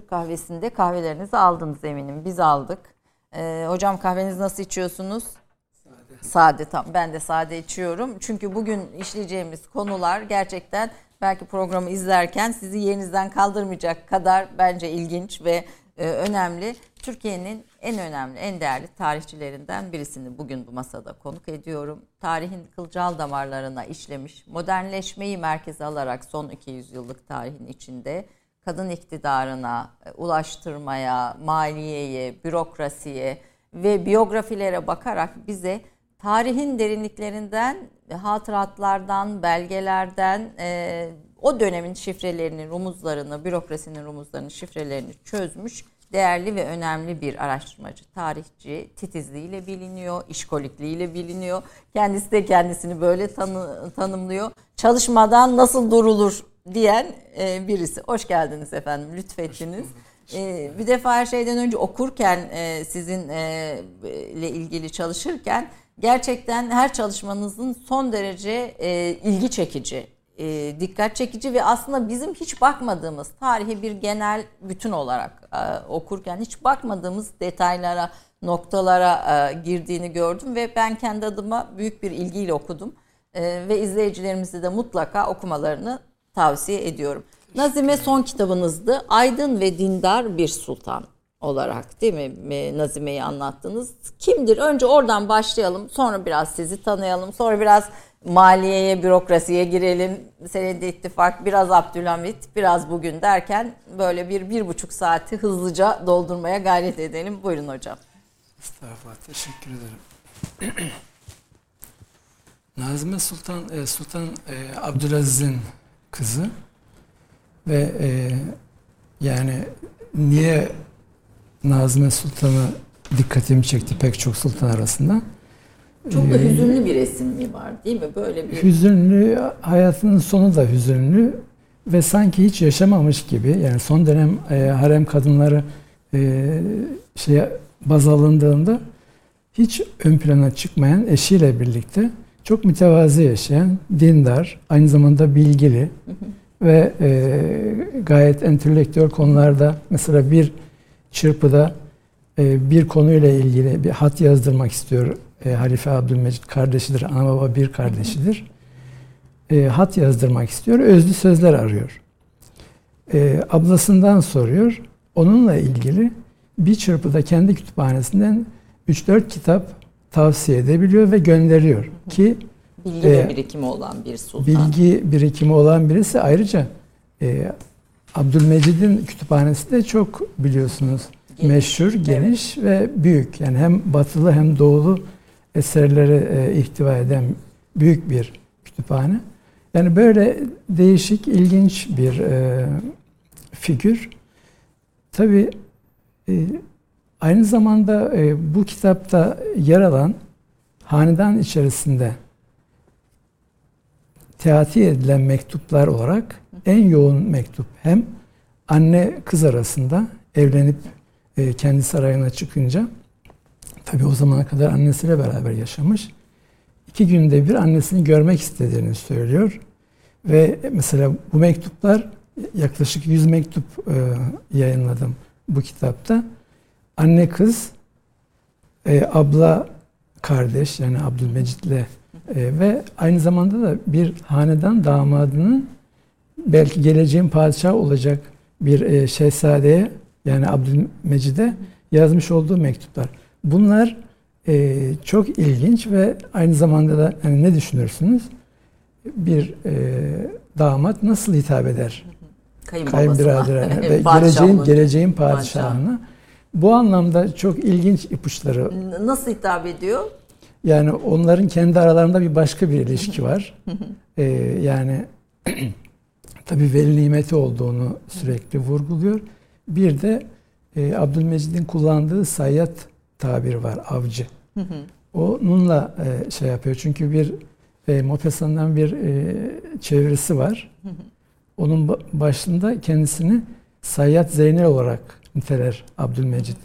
Türk kahvesinde kahvelerinizi aldınız eminim. Biz aldık. Ee, hocam kahvenizi nasıl içiyorsunuz? Sade. Sade tam. Ben de sade içiyorum. Çünkü bugün işleyeceğimiz konular gerçekten belki programı izlerken sizi yerinizden kaldırmayacak kadar bence ilginç ve e, önemli. Türkiye'nin en önemli, en değerli tarihçilerinden birisini bugün bu masada konuk ediyorum. Tarihin kılcal damarlarına işlemiş, modernleşmeyi merkeze alarak son 200 yıllık tarihin içinde kadın iktidarına e, ulaştırmaya, maliyeye, bürokrasiye ve biyografilere bakarak bize tarihin derinliklerinden, hatıratlardan, belgelerden e, o dönemin şifrelerini, rumuzlarını, bürokrasinin rumuzlarını, şifrelerini çözmüş değerli ve önemli bir araştırmacı, tarihçi, titizliğiyle biliniyor, işkolikliğiyle biliniyor. Kendisi de kendisini böyle tanı, tanımlıyor. Çalışmadan nasıl durulur diyen e, birisi. Hoş geldiniz efendim, lütfettiniz. E, bir defa her şeyden önce okurken e, sizin e, ile ilgili çalışırken gerçekten her çalışmanızın son derece e, ilgi çekici e, dikkat çekici ve aslında bizim hiç bakmadığımız tarihi bir genel bütün olarak e, okurken hiç bakmadığımız detaylara, noktalara e, girdiğini gördüm ve ben kendi adıma büyük bir ilgiyle okudum e, ve izleyicilerimizi de mutlaka okumalarını tavsiye ediyorum. Nazime son kitabınızdı. Aydın ve dindar bir sultan olarak değil mi Nazime'yi anlattınız. Kimdir? Önce oradan başlayalım. Sonra biraz sizi tanıyalım. Sonra biraz maliyeye, bürokrasiye girelim. Senedi ittifak, biraz Abdülhamit, biraz bugün derken böyle bir, bir buçuk saati hızlıca doldurmaya gayret edelim. Buyurun hocam. Estağfurullah, teşekkür ederim. Nazime Sultan, e, Sultan e, Abdülaziz'in kızı ve e, yani niye Nazime Sultan'ı dikkatimi çekti pek çok sultan arasında. Çok da ee, hüzünlü bir resim mi var değil mi? Böyle bir hüzünlü, hayatının sonu da hüzünlü ve sanki hiç yaşamamış gibi. Yani son dönem e, harem kadınları e, şey baz alındığında hiç ön plana çıkmayan eşiyle birlikte çok mütevazi yaşayan, dindar, aynı zamanda bilgili ve e, gayet entelektüel konularda mesela bir çırpıda e, bir konuyla ilgili bir hat yazdırmak istiyor e, Halife Abdülmecid kardeşidir, ana baba bir kardeşidir. E, hat yazdırmak istiyor, özlü sözler arıyor. E, ablasından soruyor, onunla ilgili bir çırpıda kendi kütüphanesinden 3-4 kitap tavsiye edebiliyor ve gönderiyor ki bilgi e, birikimi olan bir sultan. Bilgi birikimi olan birisi ayrıca e, Abdülmecid'in kütüphanesi de çok biliyorsunuz geniş. meşhur, geniş evet. ve büyük. Yani hem batılı hem doğulu eserleri e, ihtiva eden büyük bir kütüphane. Yani böyle değişik, ilginç bir e, figür. Tabi e, aynı zamanda e, bu kitapta yer alan hanedan içerisinde teati edilen mektuplar olarak en yoğun mektup hem anne kız arasında evlenip e, kendi sarayına çıkınca Tabi o zamana kadar annesiyle beraber yaşamış. İki günde bir annesini görmek istediğini söylüyor. Ve mesela bu mektuplar yaklaşık 100 mektup e, yayınladım bu kitapta. Anne kız, e, abla kardeş yani Abdülmecit'le e, ve aynı zamanda da bir hanedan damadının belki geleceğin padişah olacak bir e, şehzadeye yani Abdülmecid'e yazmış olduğu mektuplar. Bunlar e, çok ilginç ve aynı zamanda da yani ne düşünürsünüz? Bir e, damat nasıl hitap eder? Kayınbiraderine ve geleceğin, geleceğin padişahına. Bu anlamda çok ilginç ipuçları. Nasıl hitap ediyor? Yani onların kendi aralarında bir başka bir ilişki var. ee, yani tabi veli nimeti olduğunu sürekli vurguluyor. Bir de e, Abdülmecid'in kullandığı sayyat tabir var avcı. Onunla e, şey yapıyor. Çünkü bir e, Mopesa'ndan bir e, çevirisi var. Onun başında kendisini Sayyat Zeynel olarak niteler Abdülmecid.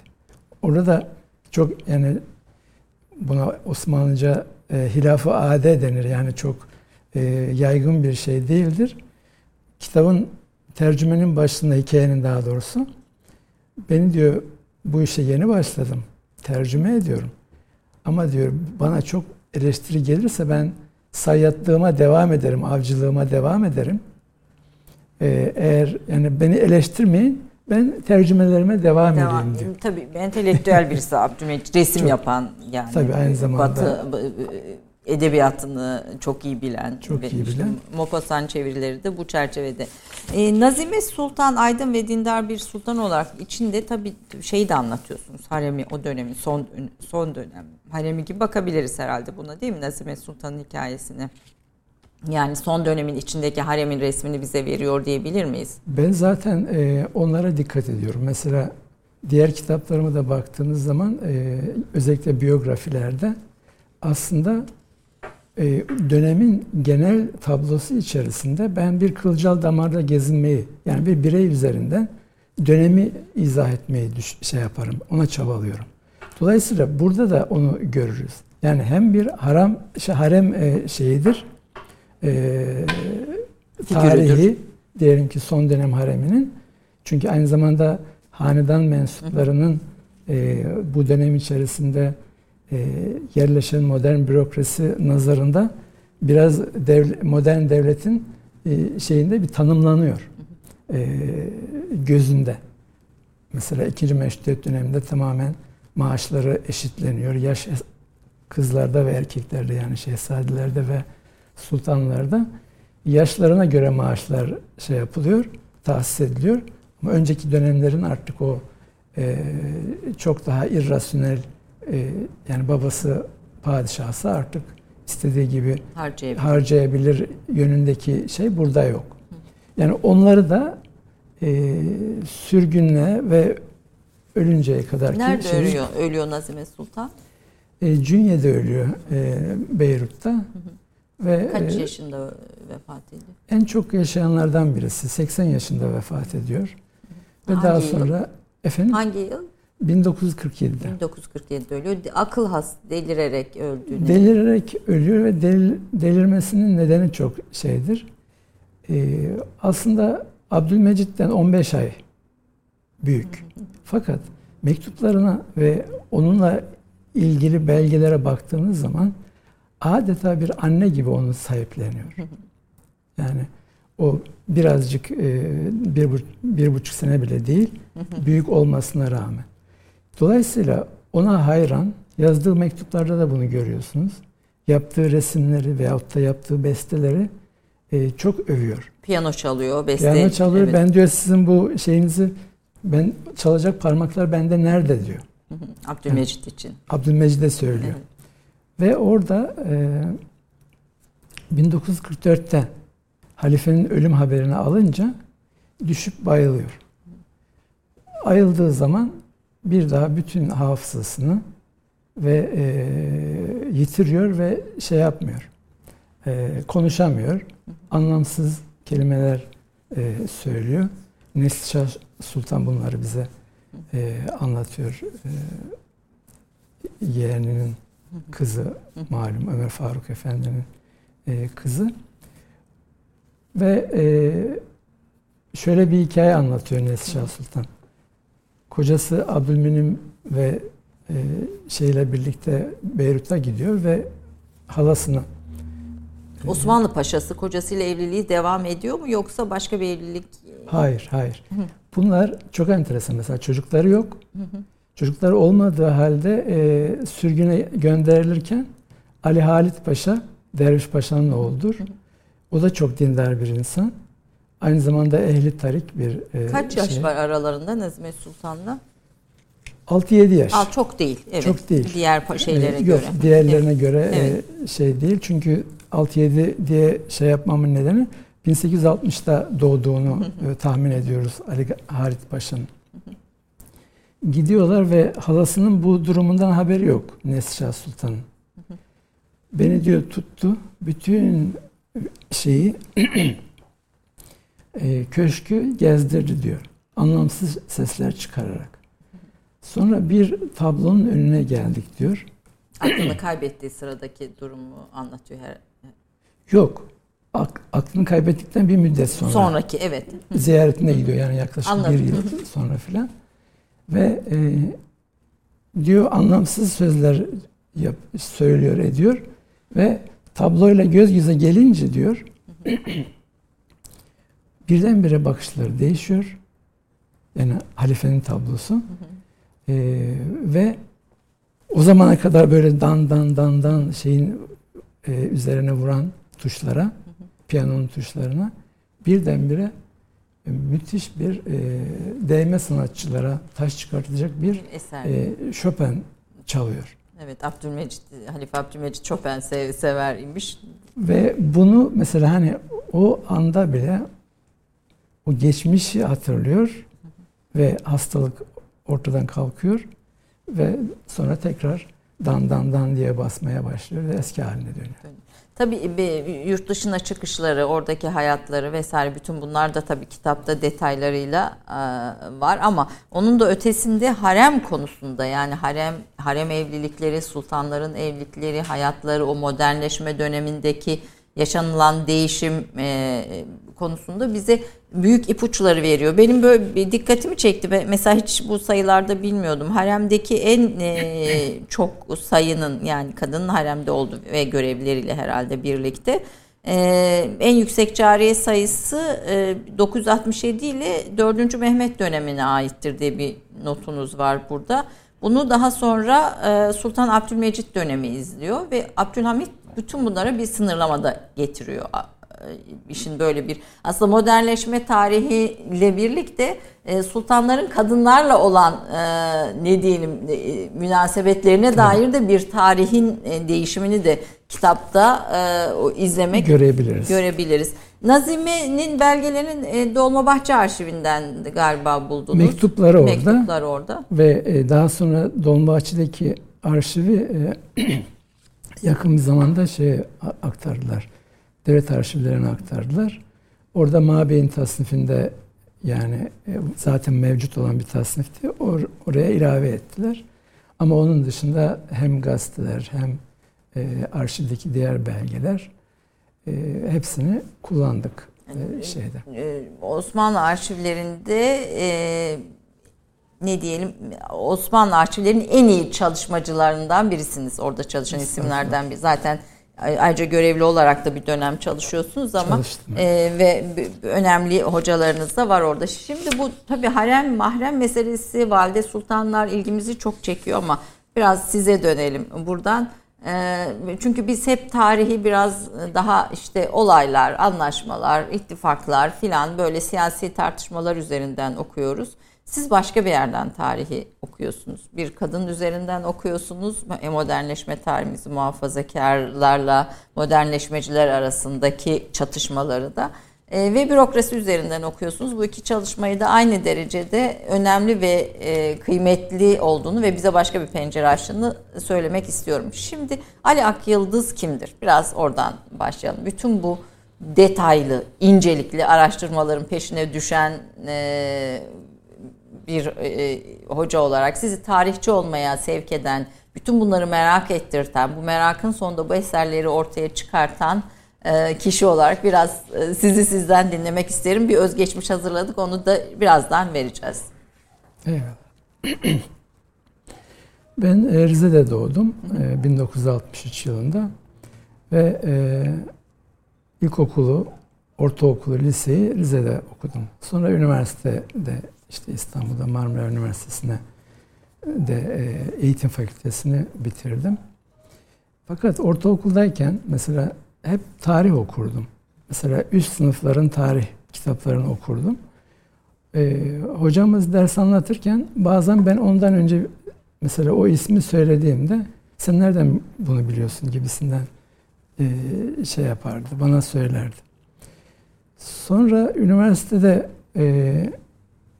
Orada da çok yani buna Osmanlıca e, hilaf-ı ade denir. Yani çok e, yaygın bir şey değildir. Kitabın tercümenin başında hikayenin daha doğrusu beni diyor bu işe yeni başladım. Tercüme ediyorum. Ama diyor bana çok eleştiri gelirse ben sayyatlığıma devam ederim, avcılığıma devam ederim. Ee, eğer yani beni eleştirmeyin, ben tercümelerime devam, devam edeyim diyor. Tabii entelektüel birisi Abdülmecit, resim çok, yapan yani. Tabii aynı zamanda. Batı edebiyatını çok iyi bilen. Çok ve iyi bilen. Mopasan çevirileri de bu çerçevede. Ee, Nazime Sultan Aydın ve dindar bir sultan olarak içinde tabii şeyi de anlatıyorsunuz. Haremi o dönemin son son dönem haremi gibi bakabiliriz herhalde buna değil mi Nazime Sultan'ın hikayesine? Yani son dönemin içindeki haremin resmini bize veriyor diyebilir miyiz? Ben zaten e, onlara dikkat ediyorum. Mesela diğer kitaplarıma da baktığınız zaman e, özellikle biyografilerde aslında e, dönemin genel tablosu içerisinde ben bir kılcal damarda gezinmeyi yani bir birey üzerinden dönemi izah etmeyi düş, şey yaparım. Ona çabalıyorum. Dolayısıyla burada da onu görürüz. Yani hem bir haram şey, harem e, şeyidir. E, tarihi diyelim ki son dönem hareminin çünkü aynı zamanda hanedan mensuplarının e, bu dönem içerisinde e, yerleşen modern bürokrasi nazarında biraz devlet, modern devletin e, şeyinde bir tanımlanıyor e, gözünde. Mesela ikinci meşrutiyet döneminde tamamen maaşları eşitleniyor. Yaş kızlarda ve erkeklerde yani şehzadelerde ve sultanlarda yaşlarına göre maaşlar şey yapılıyor, tahsis ediliyor. Ama önceki dönemlerin artık o e, çok daha irrasyonel e, yani babası padişahsa artık istediği gibi harcayabilir. harcayabilir yönündeki şey burada yok. Yani onları da e, sürgünle ve ölünceye kadar Nerede şey, ölüyor? Ölüyor Nazime Sultan? E, Cünye'de ölüyor e, Beyrut'ta. Hı hı. Ve kaç e, yaşında vefat ediyor? En çok yaşayanlardan birisi. 80 yaşında vefat ediyor. Ve Hangi daha sonra yıl? efendim Hangi yıl? 1947'de. 1947'de ölüyor. Akıl has delirerek öldüğünü. Delirerek ölüyor ve del, delirmesinin nedeni çok şeydir. Ee, aslında Abdülmecit'ten 15 ay büyük. Fakat mektuplarına ve onunla ilgili belgelere baktığınız zaman adeta bir anne gibi onu sahipleniyor. Yani o birazcık e, bir, bir buçuk sene bile değil, büyük olmasına rağmen. Dolayısıyla ona hayran, yazdığı mektuplarda da bunu görüyorsunuz. Yaptığı resimleri veyahut da yaptığı besteleri e, çok övüyor. Piyano çalıyor, beste. Piyano çalıyor. Evet. Ben diyor sizin bu şeyinizi, ben çalacak parmaklar bende nerede diyor. Abdülmecid yani, için. Abdülmecid'e söylüyor. Evet. Ve orada e, 1944'te halifenin ölüm haberini alınca düşüp bayılıyor. Ayıldığı zaman bir daha bütün hafızasını ve e, yitiriyor ve şey yapmıyor. E, konuşamıyor. Anlamsız kelimeler e, söylüyor. Neslişah Sultan bunları bize e, anlatıyor. E, yeğeninin kızı malum Ömer Faruk Efendi'nin e, kızı. Ve e, şöyle bir hikaye anlatıyor Neslişah Sultan. Kocası Abdülmünim ve e, şeyle birlikte Beyrut'a gidiyor ve halasını Osmanlı Paşası kocasıyla evliliği devam ediyor mu yoksa başka bir evlilik? Hayır, hayır. Bunlar çok enteresan. Mesela çocukları yok. Çocukları olmadığı halde e, sürgüne gönderilirken Ali Halit Paşa, Derviş Paşa'nın oğludur. O da çok dindar bir insan. Aynı zamanda ehli tarik bir e, Kaç yaş şey. var aralarında Nazime Sultan'la? 6-7 yaş. Aa, çok değil. Evet. Çok değil. Diğer şeylere ee, göre. Yok, diğerlerine evet. göre e, evet. E, şey değil. Çünkü 6-7 diye şey yapmamın nedeni 1860'da doğduğunu e, tahmin ediyoruz Ali Halit Paşa'nın. Gidiyorlar ve halasının bu durumundan haberi yok Nesşah Sultan'ın. Beni diyor tuttu. Bütün şeyi e, köşkü gezdirdi diyor. Anlamsız sesler çıkararak. Sonra bir tablonun önüne geldik diyor. Aklını kaybettiği sıradaki durumu anlatıyor her. Yok. Ak, aklını kaybettikten bir müddet sonra. Sonraki evet. Ziyaretine gidiyor yani yaklaşık Anladım. bir yıl sonra filan. Ve e, diyor anlamsız sözler yap, söylüyor ediyor ve tabloyla göz göze gelince diyor birdenbire bakışları değişiyor. Yani halifenin tablosu. Ee, ve o zamana kadar böyle dan dan dan dan şeyin e, üzerine vuran tuşlara, piyanonun tuşlarına birdenbire müthiş bir e, değme sanatçılara taş çıkartacak bir Eser. e, Chopin çalıyor. Evet Abdülmecit, Halife Abdülmecit Chopin sev, sever imiş. Ve bunu mesela hani o anda bile o geçmişi hatırlıyor hı hı. ve hastalık ortadan kalkıyor ve sonra tekrar dan dan dan diye basmaya başlıyor ve eski haline dönüyor. Tabii bir yurt dışına çıkışları, oradaki hayatları vesaire bütün bunlar da tabii kitapta detaylarıyla e, var ama onun da ötesinde harem konusunda yani harem harem evlilikleri, sultanların evlilikleri, hayatları, o modernleşme dönemindeki yaşanılan değişim e, konusunda bize büyük ipuçları veriyor. Benim böyle bir dikkatimi çekti. Mesela hiç bu sayılarda bilmiyordum. Haremdeki en e, çok sayının yani kadının haremde olduğu ve görevleriyle herhalde birlikte e, en yüksek cariye sayısı e, 967 ile 4. Mehmet dönemine aittir diye bir notunuz var burada. Bunu daha sonra e, Sultan Abdülmecit dönemi izliyor ve Abdülhamit bütün bunlara bir sınırlama da getiriyor işin böyle bir aslında modernleşme tarihiyle birlikte e, sultanların kadınlarla olan e, ne diyelim e, münasebetlerine dair de bir tarihin değişimini de kitapta izlemek görebiliriz. Görebiliriz. Nazime'nin belgelerinin Dolmabahçe arşivinden galiba buldunuz. Mektupları orada. Mektupları orada. Ve daha sonra Dolmabahçe'deki arşivi yakın bir zamanda şey aktardılar devlet arşivlerine aktardılar. Orada Mabeyin tasnifinde yani e, zaten mevcut olan bir tasnifti. Or, oraya ilave ettiler. Ama onun dışında hem gazeteler hem e, arşivdeki diğer belgeler e, hepsini kullandık e, şeyde. E, Osmanlı arşivlerinde e, ne diyelim Osmanlı arşivlerinin en iyi çalışmacılarından birisiniz. Orada çalışan isimlerden bir. Zaten Ayrıca görevli olarak da bir dönem çalışıyorsunuz ama e, ve önemli hocalarınız da var orada. Şimdi bu tabii harem mahrem meselesi valide sultanlar ilgimizi çok çekiyor ama biraz size dönelim buradan. E, çünkü biz hep tarihi biraz daha işte olaylar, anlaşmalar, ittifaklar filan böyle siyasi tartışmalar üzerinden okuyoruz. Siz başka bir yerden tarihi okuyorsunuz. Bir kadın üzerinden okuyorsunuz. E, modernleşme tarihimizi muhafazakarlarla modernleşmeciler arasındaki çatışmaları da e, ve bürokrasi üzerinden okuyorsunuz. Bu iki çalışmayı da aynı derecede önemli ve e, kıymetli olduğunu ve bize başka bir pencere açtığını söylemek istiyorum. Şimdi Ali Akyıldız kimdir? Biraz oradan başlayalım. Bütün bu detaylı, incelikli araştırmaların peşine düşen e, bir e, hoca olarak sizi tarihçi olmaya sevk eden, bütün bunları merak ettirten, bu merakın sonunda bu eserleri ortaya çıkartan e, kişi olarak biraz e, sizi sizden dinlemek isterim. Bir özgeçmiş hazırladık, onu da birazdan vereceğiz. Eyvallah. Ben e, Rize'de doğdum e, 1963 yılında ve e, ilkokulu, ortaokulu, liseyi Rize'de okudum. Sonra üniversitede işte İstanbul'da Marmara Üniversitesi'ne de e, eğitim fakültesini bitirdim. Fakat ortaokuldayken mesela hep tarih okurdum. Mesela üst sınıfların tarih kitaplarını okurdum. Ee, hocamız ders anlatırken bazen ben ondan önce mesela o ismi söylediğimde sen nereden bunu biliyorsun gibisinden e, şey yapardı, bana söylerdi. Sonra üniversitede e,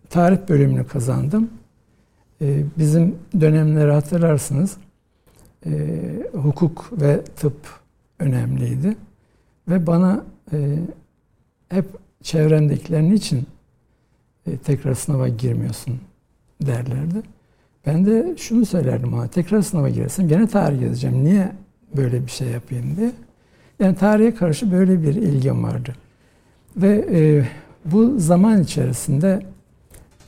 tarih bölümünü kazandım. Ee, bizim dönemleri hatırlarsınız. Ee, hukuk ve tıp önemliydi. Ve bana e, hep çevrendekilerin için e, tekrar sınava girmiyorsun derlerdi. Ben de şunu söylerdim ona, tekrar sınava girersem gene tarih yazacağım. Niye böyle bir şey yapayım diye. Yani tarihe karşı böyle bir ilgim vardı. Ve e, bu zaman içerisinde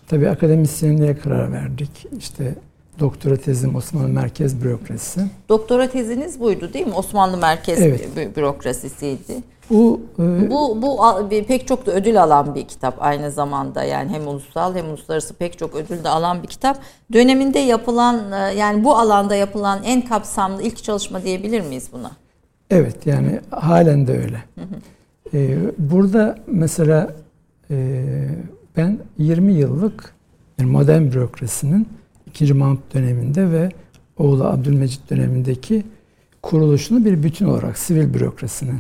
Tabii akademisyenliğe karar verdik. İşte doktora tezim Osmanlı Merkez Bürokrasisi. Doktora teziniz buydu değil mi? Osmanlı Merkez Evet. Bü- Bürokrasisiydi. Bu e, Bu bu pek çok da ödül alan bir kitap aynı zamanda yani hem ulusal hem uluslararası pek çok ödül de alan bir kitap. Döneminde yapılan e, yani bu alanda yapılan en kapsamlı ilk çalışma diyebilir miyiz buna? evet yani halen de öyle. E, burada mesela e, ben 20 yıllık modern bürokrasinin 2. Mahmut döneminde ve oğlu Abdülmecit dönemindeki kuruluşunu bir bütün olarak sivil bürokrasinin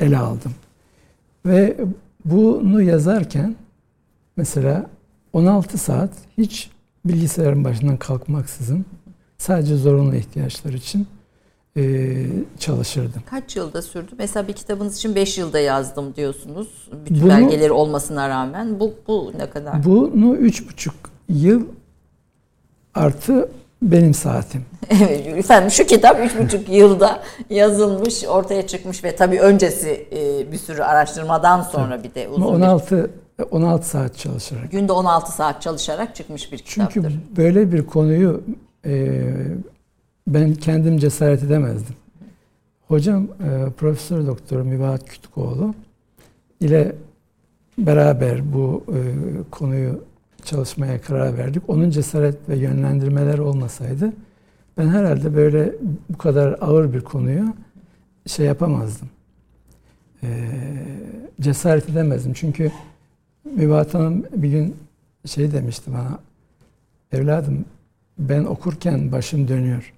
ele aldım. Ve bunu yazarken mesela 16 saat hiç bilgisayarın başından kalkmaksızın sadece zorunlu ihtiyaçlar için e, çalışırdım. Kaç yılda sürdü? Mesela bir kitabınız için 5 yılda yazdım diyorsunuz. Bütün Bunu- belgeleri olmasına rağmen bu bu ne kadar? Bunu üç buçuk yıl artı benim saatim. Evet, efendim şu kitap üç buçuk yılda yazılmış, ortaya çıkmış ve tabii öncesi e, bir sürü araştırmadan sonra bir de uzun bir 16 16 saat çalışarak. günde 16 saat çalışarak çıkmış bir kitaptır. Çünkü böyle bir konuyu e, ben kendim cesaret edemezdim. Hocam e, Profesör Doktor Mübahat Kütükoğlu ile beraber bu e, konuyu çalışmaya karar verdik. Onun cesaret ve yönlendirmeleri olmasaydı ben herhalde böyle bu kadar ağır bir konuyu şey yapamazdım. E, cesaret edemezdim. Çünkü Mübahat Hanım bir gün şey demişti bana. Evladım ben okurken başım dönüyor.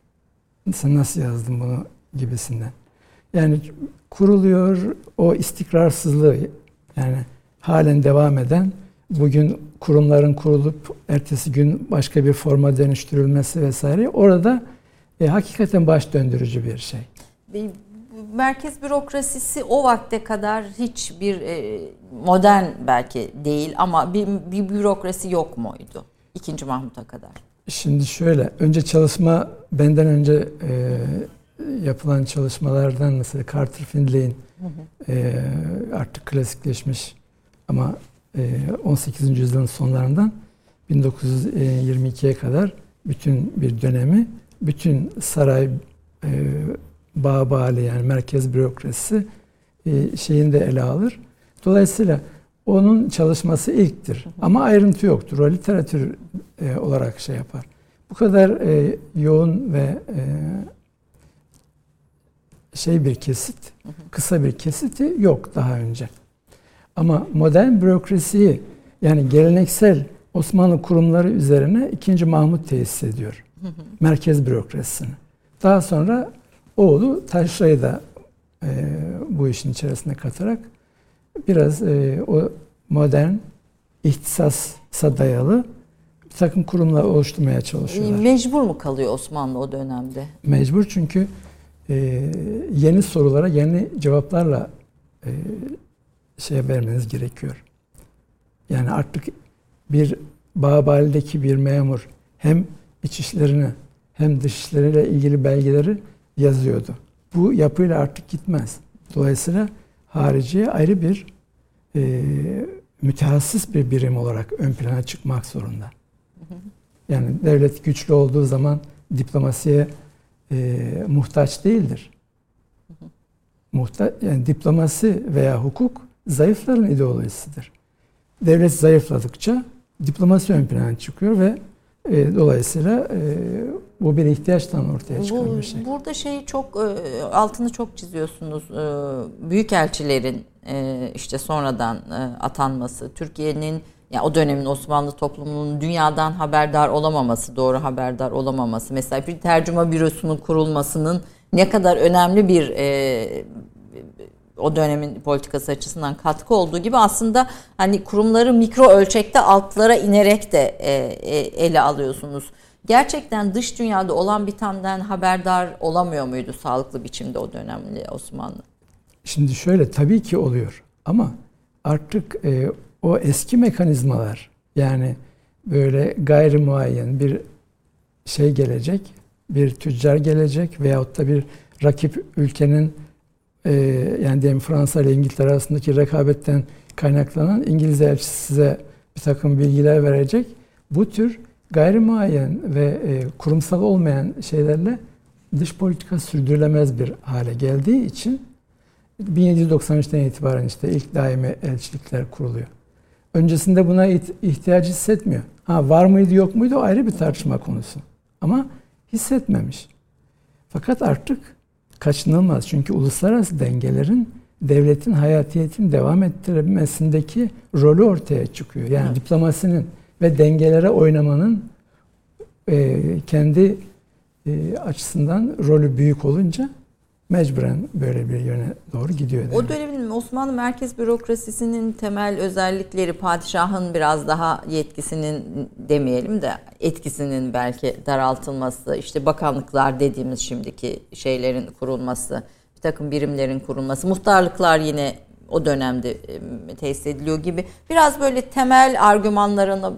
Sen nasıl yazdın bunu gibisinden. Yani kuruluyor o istikrarsızlığı yani halen devam eden bugün kurumların kurulup ertesi gün başka bir forma dönüştürülmesi vesaire orada e, hakikaten baş döndürücü bir şey. Merkez bürokrasisi o vakte kadar hiç bir e, modern belki değil ama bir, bir bürokrasi yok muydu? İkinci Mahmut'a kadar. Şimdi şöyle, önce çalışma benden önce e, yapılan çalışmalardan mesela Carter Findlay'in e, artık klasikleşmiş ama e, 18. yüzyılın sonlarından 1922'ye kadar bütün bir dönemi, bütün saray e, bağbali yani merkez bürokrasisi e, şeyinde ele alır. Dolayısıyla onun çalışması ilktir. Ama ayrıntı yoktur. O literatür e, olarak şey yapar. Bu kadar e, yoğun ve e, şey bir kesit, kısa bir kesiti yok daha önce. Ama modern bürokrasiyi yani geleneksel Osmanlı kurumları üzerine 2. Mahmut tesis ediyor. Merkez bürokrasisini. Daha sonra oğlu Taşra'yı da e, bu işin içerisine katarak biraz e, o modern ihtisasa dayalı bir takım kurumlar oluşturmaya çalışıyorlar. Mecbur mu kalıyor Osmanlı o dönemde? Mecbur çünkü e, yeni sorulara yeni cevaplarla e, şey vermeniz gerekiyor. Yani artık bir Bağbali'deki bir memur hem iç işlerini hem dış işleriyle ilgili belgeleri yazıyordu. Bu yapıyla artık gitmez. Dolayısıyla hariciye ayrı bir e, mütehassıs bir birim olarak ön plana çıkmak zorunda. Yani devlet güçlü olduğu zaman diplomasiye e, muhtaç değildir. Muhta yani diplomasi veya hukuk zayıfların ideolojisidir. Devlet zayıfladıkça diplomasi ön plana çıkıyor ve e, dolayısıyla e, bu bir ihtiyaçtan ortaya çıkan Bu, bir şey. Burada şey çok e, altını çok çiziyorsunuz. E, Büyükelçilerin e, işte sonradan e, atanması, Türkiye'nin ya o dönemin Osmanlı toplumunun dünyadan haberdar olamaması, doğru haberdar olamaması. Mesela bir tercüme bürosunun kurulmasının ne kadar önemli bir e, o dönemin politikası açısından katkı olduğu gibi aslında hani kurumları mikro ölçekte altlara inerek de e, e, ele alıyorsunuz. Gerçekten dış dünyada olan bitenden haberdar olamıyor muydu sağlıklı biçimde o dönemli Osmanlı? Şimdi şöyle tabii ki oluyor ama artık e, o eski mekanizmalar yani böyle gayri muayyen bir şey gelecek, bir tüccar gelecek veyahut da bir rakip ülkenin e, yani diyelim Fransa ile İngiltere arasındaki rekabetten kaynaklanan İngiliz elçisi size bir takım bilgiler verecek bu tür gayrimuayyen ve e, kurumsal olmayan şeylerle dış politika sürdürülemez bir hale geldiği için 1793'ten itibaren işte ilk daimi elçilikler kuruluyor. Öncesinde buna ihtiyaç hissetmiyor. Ha var mıydı yok muydu ayrı bir tartışma konusu. Ama hissetmemiş. Fakat artık kaçınılmaz. Çünkü uluslararası dengelerin devletin hayatiyetini devam ettirmesindeki rolü ortaya çıkıyor. Yani evet. diplomasinin ve dengelere oynamanın e, kendi e, açısından rolü büyük olunca mecburen böyle bir yöne doğru gidiyor. O dönemin Osmanlı merkez bürokrasisinin temel özellikleri padişahın biraz daha yetkisinin demeyelim de etkisinin belki daraltılması, işte bakanlıklar dediğimiz şimdiki şeylerin kurulması, bir takım birimlerin kurulması, muhtarlıklar yine o dönemde tesis ediliyor gibi biraz böyle temel argümanlarını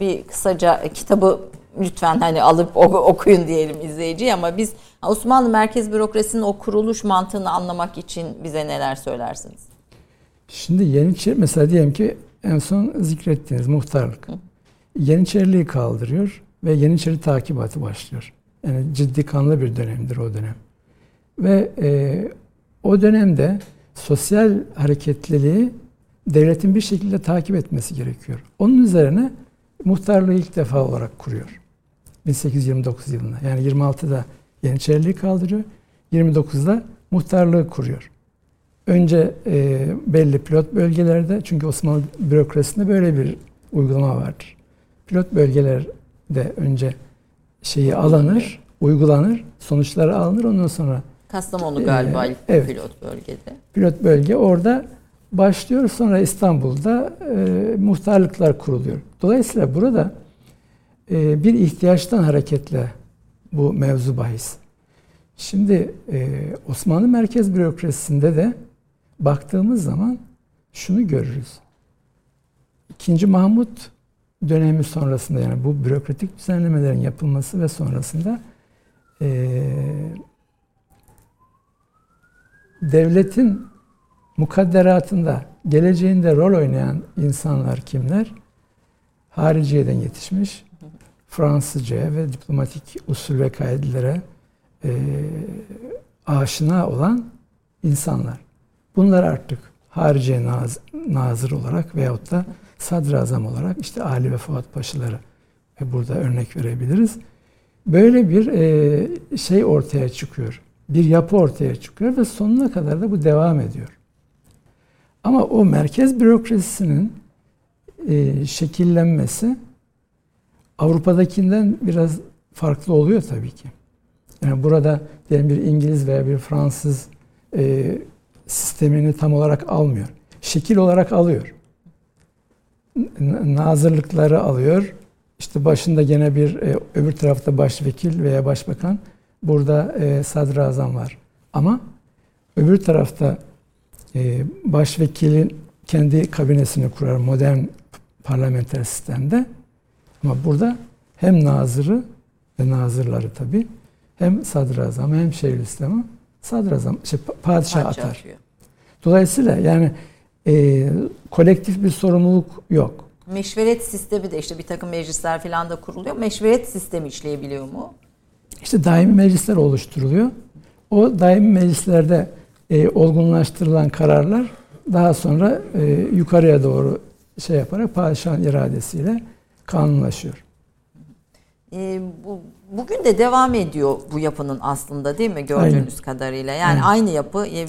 bir kısaca kitabı lütfen hani alıp okuyun diyelim izleyiciye ama biz Osmanlı merkez bürokrasinin o kuruluş mantığını anlamak için bize neler söylersiniz? Şimdi Yeniçeri mesela diyelim ki en son zikrettiğiniz muhtarlık. Hı. Yeniçeriliği kaldırıyor ve Yeniçeri takibatı başlıyor. Yani ciddi kanlı bir dönemdir o dönem. Ve e, o dönemde sosyal hareketliliği devletin bir şekilde takip etmesi gerekiyor. Onun üzerine muhtarlığı ilk defa olarak kuruyor. 1829 yılında. Yani 26'da Yeniçeriliği kaldırıyor. 29'da muhtarlığı kuruyor. Önce e, belli pilot bölgelerde çünkü Osmanlı bürokrasisinde böyle bir uygulama vardır. Pilot bölgelerde önce şeyi alınır, uygulanır, sonuçları alınır ondan sonra Kastamonu galiba e, evet, pilot bölgede. Pilot bölge orada başlıyor sonra İstanbul'da e, muhtarlıklar kuruluyor. Dolayısıyla burada e, bir ihtiyaçtan hareketle bu mevzu bahis. Şimdi e, Osmanlı merkez bürokrasisinde de baktığımız zaman şunu görürüz. İkinci Mahmut dönemi sonrasında yani bu bürokratik düzenlemelerin yapılması ve sonrasında e, devletin mukadderatında geleceğinde rol oynayan insanlar kimler? Hariciyeden yetişmiş, Fransızcaya ve diplomatik usul ve kaidelere e, aşina olan insanlar. Bunlar artık harici naz, nazır olarak veyahut da sadrazam olarak işte Ali ve Fuat Paşaları ve burada örnek verebiliriz. Böyle bir e, şey ortaya çıkıyor. Bir yapı ortaya çıkıyor ve sonuna kadar da bu devam ediyor. Ama o merkez bürokrasisinin e, şekillenmesi Avrupa'dakinden biraz farklı oluyor tabii ki. Yani burada diyelim bir İngiliz veya bir Fransız e, sistemini tam olarak almıyor. Şekil olarak alıyor. Nazırlıkları alıyor. İşte başında gene bir e, öbür tarafta başvekil veya başbakan. Burada e, sadrazam var. Ama öbür tarafta e, başvekilin kendi kabinesini kurar modern parlamenter sistemde. Ama burada hem nazırı ve nazırları tabi hem sadrazam hem şeyhülislamı sadrazam, şey, padişah atar. Atıyor. Dolayısıyla yani e, kolektif bir sorumluluk yok. Meşveret sistemi de işte bir takım meclisler falan da kuruluyor. Meşveret sistemi işleyebiliyor mu? İşte daimi meclisler oluşturuluyor. O daimi meclislerde e, olgunlaştırılan kararlar daha sonra e, yukarıya doğru şey yaparak padişahın iradesiyle kanunlaşıyor. E, bu, bugün de devam ediyor bu yapının aslında değil mi gördüğünüz Aynen. kadarıyla. Yani Aynen. aynı yapı e,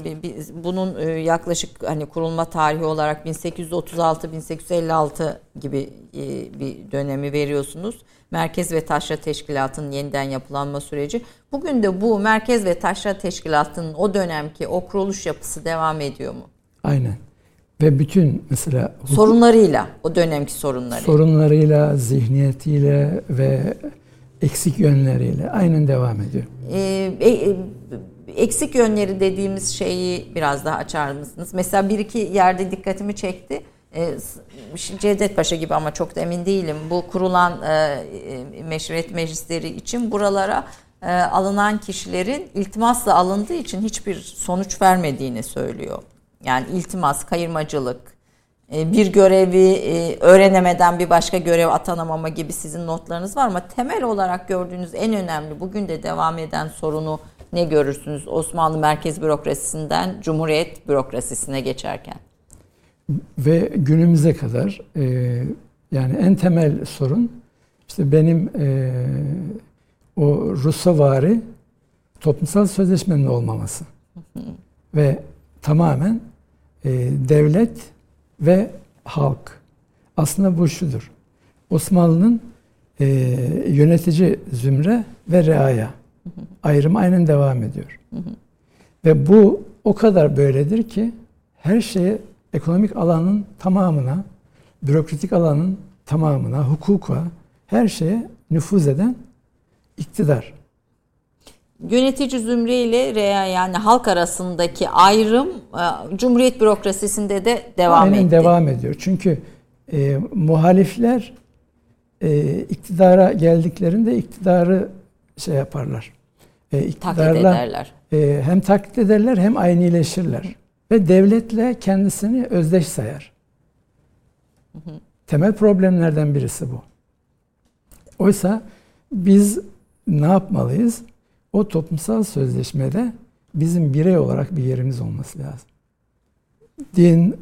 bunun e, yaklaşık hani kurulma tarihi olarak 1836-1856 gibi e, bir dönemi veriyorsunuz. Merkez ve Taşra Teşkilatı'nın yeniden yapılanma süreci. Bugün de bu Merkez ve Taşra Teşkilatı'nın o dönemki o kuruluş yapısı devam ediyor mu? Aynen. Ve bütün mesela hukuk, sorunlarıyla, o dönemki sorunlarıyla. Sorunlarıyla, zihniyetiyle ve eksik yönleriyle aynen devam ediyor. Ee, e, e, eksik yönleri dediğimiz şeyi biraz daha açar mısınız? Mesela bir iki yerde dikkatimi çekti. E, Cevdet Paşa gibi ama çok da emin değilim. Bu kurulan e, e, meşruiyet meclisleri için buralara e, alınan kişilerin iltimasla alındığı için hiçbir sonuç vermediğini söylüyor. Yani iltimas, kayırmacılık, e, bir görevi e, öğrenemeden bir başka görev atanamama gibi sizin notlarınız var ama temel olarak gördüğünüz en önemli bugün de devam eden sorunu ne görürsünüz Osmanlı merkez bürokrasisinden Cumhuriyet bürokrasisine geçerken? Ve günümüze kadar e, yani en temel sorun işte benim e, o Rusovari toplumsal sözleşmenin olmaması. Ve tamamen e, devlet ve halk. Aslında bu şudur. Osmanlı'nın e, yönetici zümre ve reaya ayrımı aynen devam ediyor. Ve bu o kadar böyledir ki her şeye ekonomik alanın tamamına, bürokratik alanın tamamına, hukuka, her şeye nüfuz eden iktidar. Yönetici zümre ile rea yani halk arasındaki ayrım e, Cumhuriyet bürokrasisinde de devam Aynen etti. devam ediyor. Çünkü e, muhalifler e, iktidara geldiklerinde iktidarı şey yaparlar. E, taklit ederler. E, hem taklit ederler hem aynileşirler. Ve devletle kendisini özdeş sayar. Hı hı. Temel problemlerden birisi bu. Oysa biz ne yapmalıyız? O toplumsal sözleşmede bizim birey olarak bir yerimiz olması lazım. Din,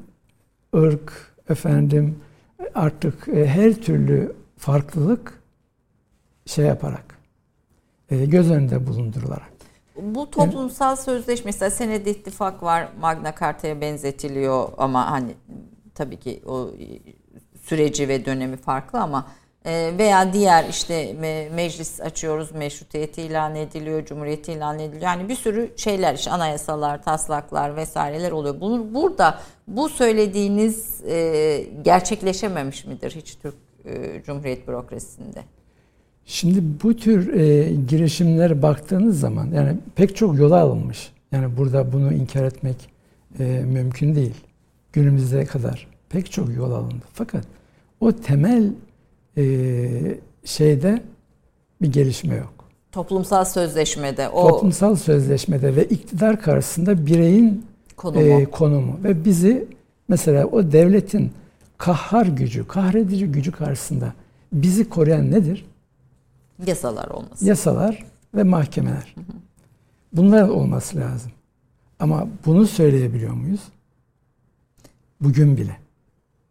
ırk, efendim artık e, her türlü farklılık şey yaparak e, göz önünde bulundurularak. Bu toplumsal yani, sözleşme mesela senede ittifak var Magna Carta'ya benzetiliyor ama hani tabii ki o süreci ve dönemi farklı ama veya diğer işte meclis açıyoruz, meşrutiyeti ilan ediliyor, cumhuriyeti ilan ediliyor. Yani bir sürü şeyler, işte anayasalar, taslaklar vesaireler oluyor. Bunu burada bu söylediğiniz e, gerçekleşememiş midir hiç Türk e, Cumhuriyet bürokrasisinde? Şimdi bu tür e, girişimlere baktığınız zaman yani pek çok yola alınmış. Yani burada bunu inkar etmek mümkün değil. Günümüze kadar pek çok yol alındı. Fakat o temel şeyde bir gelişme yok. Toplumsal sözleşmede o toplumsal sözleşmede ve iktidar karşısında bireyin konumu, e, konumu ve bizi mesela o devletin kahhar gücü, kahredici gücü karşısında bizi koruyan nedir? Yasalar olması. Yasalar ve mahkemeler. Hı hı. Bunlar olması lazım. Ama bunu söyleyebiliyor muyuz? Bugün bile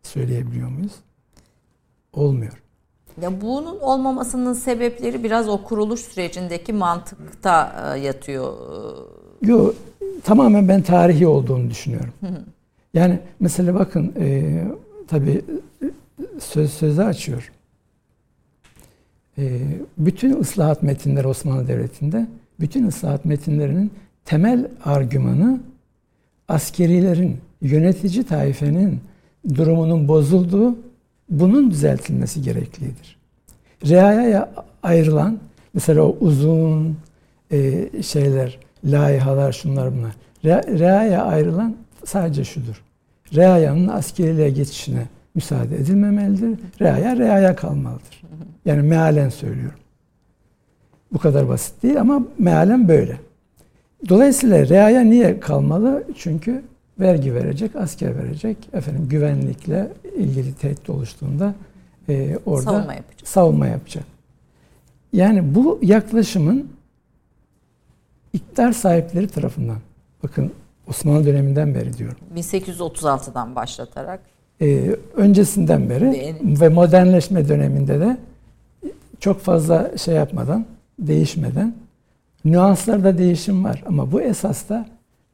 söyleyebiliyor muyuz? Olmuyor. Ya bunun olmamasının sebepleri biraz o kuruluş sürecindeki mantıkta e, yatıyor. Yok, tamamen ben tarihi olduğunu düşünüyorum. Yani mesela bakın e, tabii söz sözü açıyor. E, bütün ıslahat metinleri Osmanlı Devleti'nde bütün ıslahat metinlerinin temel argümanı askerilerin, yönetici taifenin durumunun bozulduğu bunun düzeltilmesi gereklidir. Reaya'ya ayrılan mesela o uzun e, şeyler, laihalar şunlar bunlar. Re, reaya ayrılan sadece şudur. Reaya'nın askeriliğe geçişine müsaade edilmemelidir. Reaya reaya kalmalıdır. Yani mealen söylüyorum. Bu kadar basit değil ama mealen böyle. Dolayısıyla reaya niye kalmalı? Çünkü vergi verecek, asker verecek. Efendim güvenlikle ilgili tehdit oluştuğunda e, orada savunma yapacak. savunma yapacak. Yani bu yaklaşımın iktidar sahipleri tarafından bakın Osmanlı döneminden beri diyorum. 1836'dan başlatarak. Ee, öncesinden beri Beğenim. ve modernleşme döneminde de çok fazla şey yapmadan, değişmeden nüanslarda değişim var ama bu esasta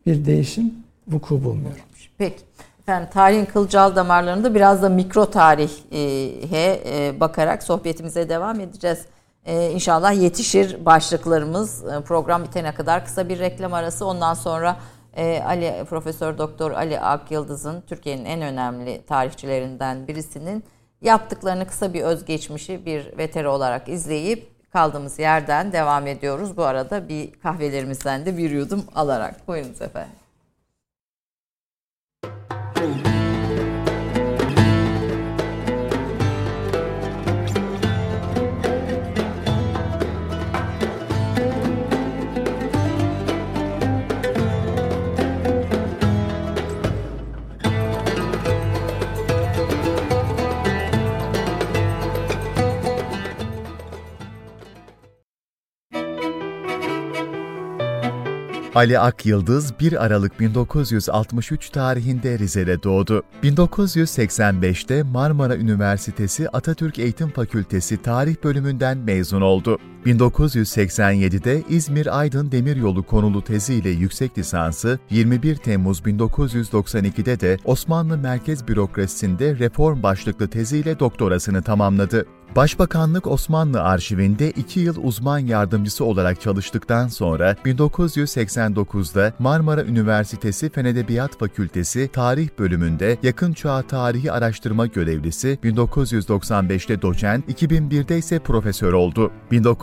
bir değişim vuku bulmuyor. Peki. Efendim tarihin kılcal damarlarında biraz da mikro tarihe e, bakarak sohbetimize devam edeceğiz. E, inşallah yetişir başlıklarımız e, program bitene kadar kısa bir reklam arası ondan sonra Ali Profesör Doktor Ali Akyıldız'ın Türkiye'nin en önemli tarihçilerinden birisinin yaptıklarını kısa bir özgeçmişi bir veteri olarak izleyip kaldığımız yerden devam ediyoruz. Bu arada bir kahvelerimizden de bir yudum alarak. Buyurunuz efendim. Boom. Ali Ak Yıldız 1 Aralık 1963 tarihinde Rize'de doğdu. 1985'te Marmara Üniversitesi Atatürk Eğitim Fakültesi Tarih bölümünden mezun oldu. 1987'de İzmir Aydın Demiryolu konulu teziyle yüksek lisansı, 21 Temmuz 1992'de de Osmanlı Merkez Bürokrasisi'nde reform başlıklı teziyle doktorasını tamamladı. Başbakanlık Osmanlı Arşivinde 2 yıl uzman yardımcısı olarak çalıştıktan sonra 1989'da Marmara Üniversitesi Fen Edebiyat Fakültesi Tarih Bölümünde Yakın Çağ Tarihi Araştırma Görevlisi, 1995'te doçent, 2001'de ise profesör oldu.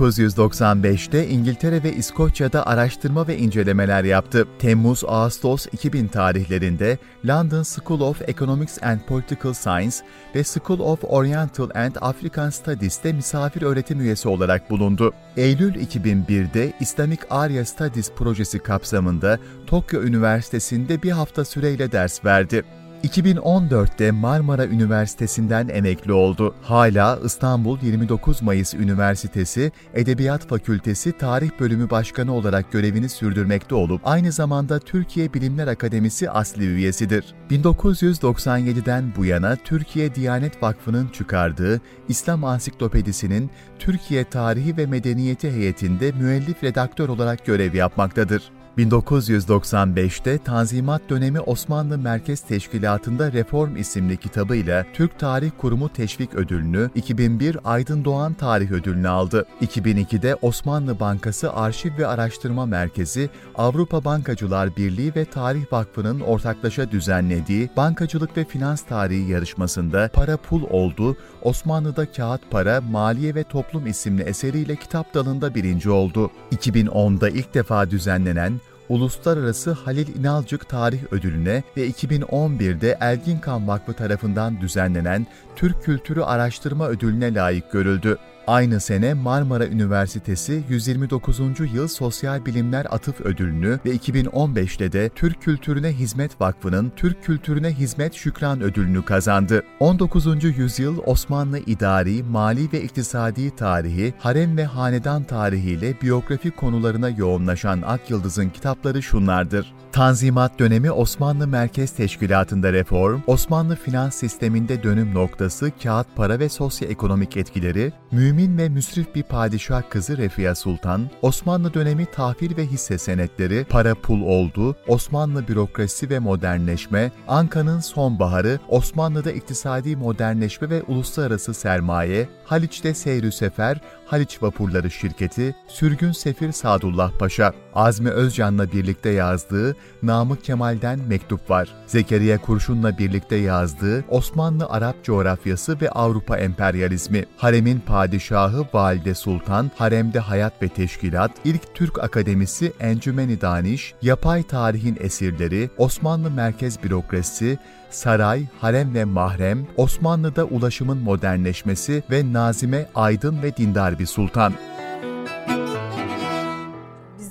1995'te İngiltere ve İskoçya'da araştırma ve incelemeler yaptı. Temmuz-Ağustos 2000 tarihlerinde London School of Economics and Political Science ve School of Oriental and African Studies'te misafir öğretim üyesi olarak bulundu. Eylül 2001'de Islamic Arya Studies projesi kapsamında Tokyo Üniversitesi'nde bir hafta süreyle ders verdi. 2014'te Marmara Üniversitesi'nden emekli oldu. Hala İstanbul 29 Mayıs Üniversitesi Edebiyat Fakültesi Tarih Bölümü Başkanı olarak görevini sürdürmekte olup aynı zamanda Türkiye Bilimler Akademisi asli üyesidir. 1997'den bu yana Türkiye Diyanet Vakfı'nın çıkardığı İslam Ansiklopedisi'nin Türkiye Tarihi ve Medeniyeti heyetinde müellif redaktör olarak görev yapmaktadır. 1995'te Tanzimat dönemi Osmanlı Merkez Teşkilatı'nda Reform isimli kitabıyla Türk Tarih Kurumu Teşvik Ödülünü, 2001 Aydın Doğan Tarih Ödülünü aldı. 2002'de Osmanlı Bankası Arşiv ve Araştırma Merkezi, Avrupa Bankacılar Birliği ve Tarih Vakfı'nın ortaklaşa düzenlediği Bankacılık ve Finans Tarihi yarışmasında Para Pul oldu, Osmanlı'da Kağıt Para, Maliye ve Toplum isimli eseriyle kitap dalında birinci oldu. 2010'da ilk defa düzenlenen Uluslararası Halil İnalcık Tarih Ödülüne ve 2011'de Erginkan Vakfı tarafından düzenlenen Türk Kültürü Araştırma Ödülüne layık görüldü. Aynı sene Marmara Üniversitesi 129. Yıl Sosyal Bilimler Atıf Ödülünü ve 2015'te de Türk Kültürüne Hizmet Vakfı'nın Türk Kültürüne Hizmet Şükran Ödülünü kazandı. 19. yüzyıl Osmanlı idari, mali ve iktisadi tarihi, harem ve hanedan tarihiyle biyografi konularına yoğunlaşan Ak Yıldız'ın kitapları şunlardır. Tanzimat dönemi Osmanlı Merkez Teşkilatı'nda reform, Osmanlı finans sisteminde dönüm noktası, kağıt para ve sosyoekonomik etkileri, mümin ve müsrif bir padişah kızı Refia Sultan, Osmanlı dönemi tahvil ve hisse senetleri, para pul oldu, Osmanlı bürokrasi ve modernleşme, Anka'nın sonbaharı, Osmanlı'da iktisadi modernleşme ve uluslararası sermaye, Haliç'te seyrü sefer, Haliç Vapurları Şirketi, Sürgün Sefir Sadullah Paşa, Azmi Özcan'la birlikte yazdığı Namık Kemal'den mektup var. Zekeriya Kurşun'la birlikte yazdığı Osmanlı Arap coğrafyası ve Avrupa emperyalizmi, Haremin Padişahı Valide Sultan, Haremde Hayat ve Teşkilat, İlk Türk Akademisi Encümeni Daniş, Yapay Tarihin Esirleri, Osmanlı Merkez Bürokrasisi, Saray, Harem ve Mahrem, Osmanlı'da ulaşımın modernleşmesi ve Nazime Aydın ve Dindar bir Sultan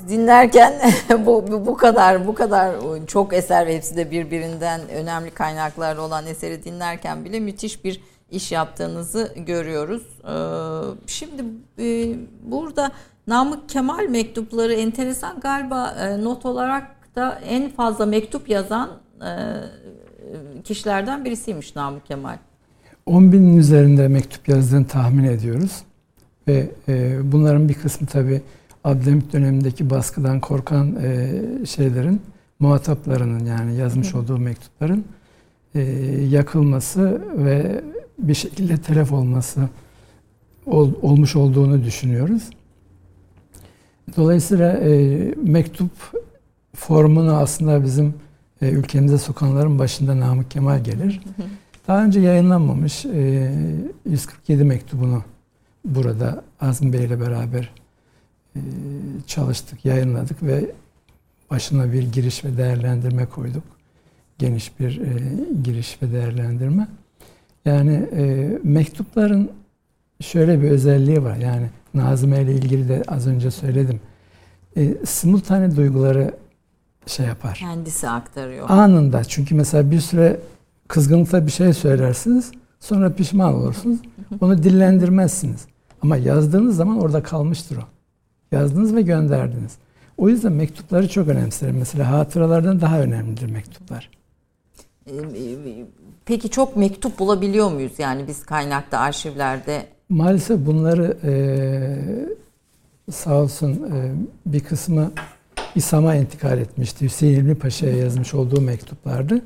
dinlerken bu, bu kadar bu kadar çok eser ve hepsi de birbirinden önemli kaynaklar olan eseri dinlerken bile müthiş bir iş yaptığınızı görüyoruz. Ee, şimdi e, burada Namık Kemal mektupları enteresan galiba e, not olarak da en fazla mektup yazan e, kişilerden birisiymiş Namık Kemal. 10 binin üzerinde mektup yazdığını tahmin ediyoruz. Ve bunların bir kısmı tabii Abdülhamit dönemindeki baskıdan korkan e, şeylerin muhataplarının yani yazmış olduğu mektupların e, yakılması ve bir şekilde telef olması ol, olmuş olduğunu düşünüyoruz. Dolayısıyla e, mektup formunu aslında bizim e, ülkemize sokanların başında Namık Kemal gelir. Daha önce yayınlanmamış e, 147 mektubunu burada Azmi Bey ile beraber e, çalıştık, yayınladık ve başına bir giriş ve değerlendirme koyduk. Geniş bir e, giriş ve değerlendirme. Yani e, mektupların şöyle bir özelliği var. Yani Nazime ile ilgili de az önce söyledim. E, simultane duyguları şey yapar. Kendisi aktarıyor. Anında. Çünkü mesela bir süre kızgınlıkla bir şey söylersiniz. Sonra pişman olursunuz. Onu dillendirmezsiniz. Ama yazdığınız zaman orada kalmıştır o. Yazdınız ve gönderdiniz. O yüzden mektupları çok önemserim. Mesela hatıralardan daha önemlidir mektuplar. Ee, e, peki çok mektup bulabiliyor muyuz yani biz kaynakta, arşivlerde? Maalesef bunları e, sağ olsun e, bir kısmı İSAM'a intikal etmişti. Hüseyin İlmi Paşa'ya yazmış olduğu mektuplardı.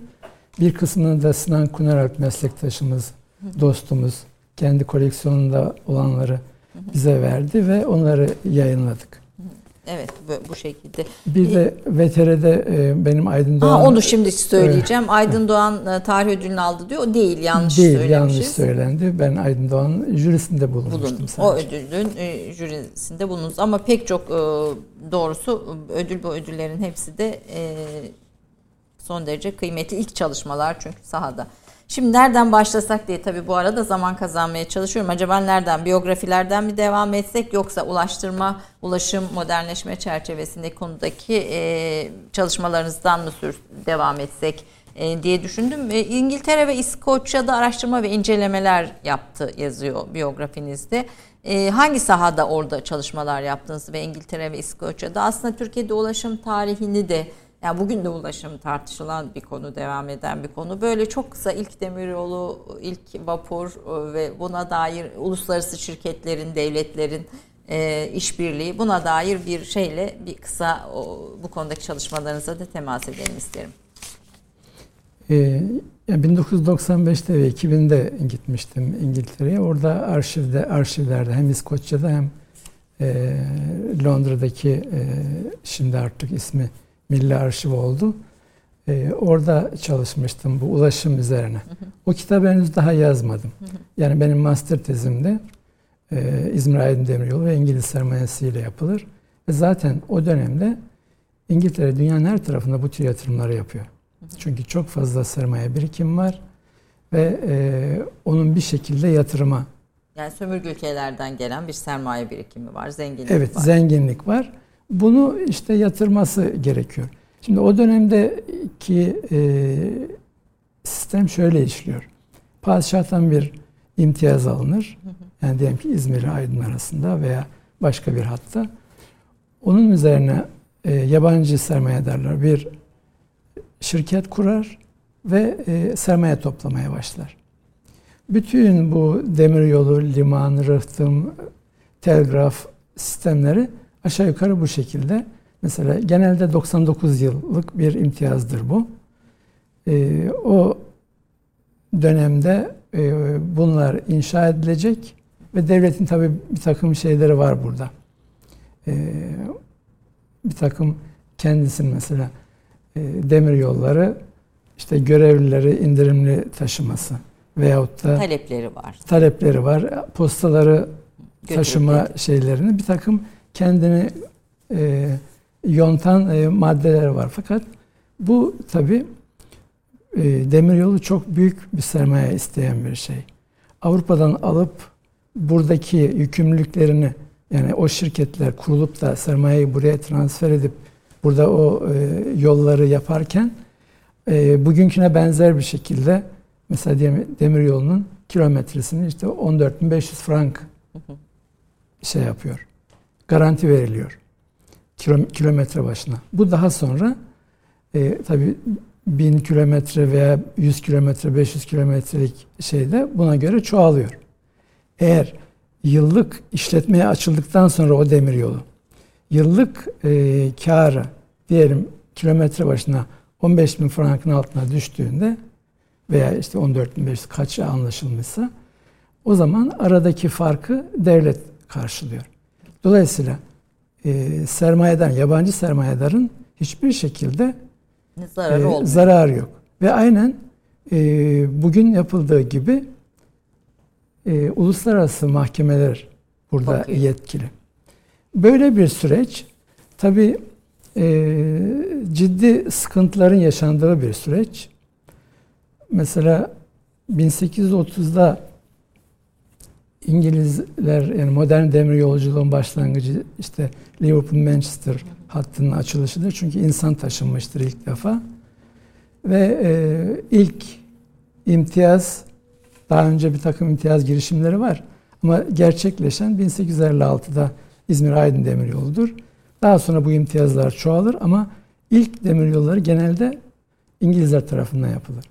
Bir kısmını da Sinan Kuneralp meslektaşımız, dostumuz, kendi koleksiyonunda olanları bize verdi ve onları yayınladık. Evet bu şekilde. Bir de VTR'de e, benim Aydın Doğan... Ha, onu şimdi söyleyeceğim. Aydın Doğan e, tarih ödülünü aldı diyor. O değil yanlış değil, söylemişiz. yanlış söylendi. Ben Aydın Doğan jürisinde bulunmuştum Bulun. sadece. O ödülün e, jürisinde bulundunuz. Ama pek çok doğrusu ödül bu ödüllerin hepsi de son derece kıymetli ilk çalışmalar çünkü sahada. Şimdi nereden başlasak diye tabii bu arada zaman kazanmaya çalışıyorum. Acaba nereden? Biyografilerden mi devam etsek yoksa ulaştırma, ulaşım, modernleşme çerçevesinde konudaki e, çalışmalarınızdan mı sür, devam etsek e, diye düşündüm. E, İngiltere ve İskoçya'da araştırma ve incelemeler yaptı yazıyor biyografinizde. E, hangi sahada orada çalışmalar yaptınız ve İngiltere ve İskoçya'da? Aslında Türkiye'de ulaşım tarihini de yani bugün de ulaşım tartışılan bir konu, devam eden bir konu. Böyle çok kısa ilk demiryolu, ilk vapur e, ve buna dair uluslararası şirketlerin, devletlerin e, işbirliği buna dair bir şeyle bir kısa o, bu konudaki çalışmalarınıza da temas edelim isterim. Ee, 1995'te ve 2000'de gitmiştim İngiltere'ye. Orada arşivde, arşivlerde hem İskoçya'da hem e, Londra'daki e, şimdi artık ismi Milli Arşiv oldu. Ee, orada çalışmıştım bu ulaşım üzerine. Hı hı. O kitabı henüz daha yazmadım. Hı hı. Yani benim master tezimde e, İzmir Aydın Demiryolu ve İngiliz sermayesiyle yapılır. Ve zaten o dönemde İngiltere dünyanın her tarafında bu tür yatırımları yapıyor. Hı hı. Çünkü çok fazla sermaye birikim var ve e, onun bir şekilde yatırıma yani sömürge ülkelerden gelen bir sermaye birikimi var, zenginlik evet, var. Evet, zenginlik var bunu işte yatırması gerekiyor. Şimdi o dönemdeki e, sistem şöyle işliyor. Padişahtan bir imtiyaz alınır. Yani diyelim ki İzmir Aydın arasında veya başka bir hatta. Onun üzerine e, yabancı sermayedarlar bir şirket kurar ve e, sermaye toplamaya başlar. Bütün bu demiryolu, liman, rıhtım, telgraf sistemleri Aşağı yukarı bu şekilde. Mesela genelde 99 yıllık bir imtiyazdır bu. E, o dönemde e, bunlar inşa edilecek ve devletin tabi bir takım şeyleri var burada. E, bir takım kendisinin mesela e, demir yolları işte görevlileri indirimli taşıması veyahut da talepleri var. Talepleri var. Postaları taşıma şeylerini bir takım kendini e, yontan e, maddeler var. Fakat bu tabi e, demiryolu çok büyük bir sermaye isteyen bir şey. Avrupa'dan alıp buradaki yükümlülüklerini yani o şirketler kurulup da sermayeyi buraya transfer edip burada o e, yolları yaparken e, bugünküne benzer bir şekilde mesela diyelim demir yolunun kilometresini işte 14.500 frank şey yapıyor garanti veriliyor. Kilometre başına. Bu daha sonra e, tabii 1000 kilometre veya 100 kilometre, 500 kilometrelik şeyde buna göre çoğalıyor. Eğer yıllık işletmeye açıldıktan sonra o demir yolu yıllık e, karı diyelim kilometre başına 15 bin frankın altına düştüğünde veya işte 14 bin 500 kaçı anlaşılmışsa o zaman aradaki farkı devlet karşılıyor. Dolayısıyla e, sermayeden, yabancı sermayedarın hiçbir şekilde zararı, e, zararı yok. Ve aynen e, bugün yapıldığı gibi e, uluslararası mahkemeler burada Bakıyor. yetkili. Böyle bir süreç tabi e, ciddi sıkıntıların yaşandığı bir süreç. Mesela 1830'da İngilizler yani modern demir yolculuğun başlangıcı işte Liverpool Manchester hattının açılışıdır. Çünkü insan taşınmıştır ilk defa. Ve e, ilk imtiyaz daha önce bir takım imtiyaz girişimleri var. Ama gerçekleşen 1856'da İzmir Aydın Demir Yolu'dur. Daha sonra bu imtiyazlar çoğalır ama ilk demiryolları genelde İngilizler tarafından yapılır.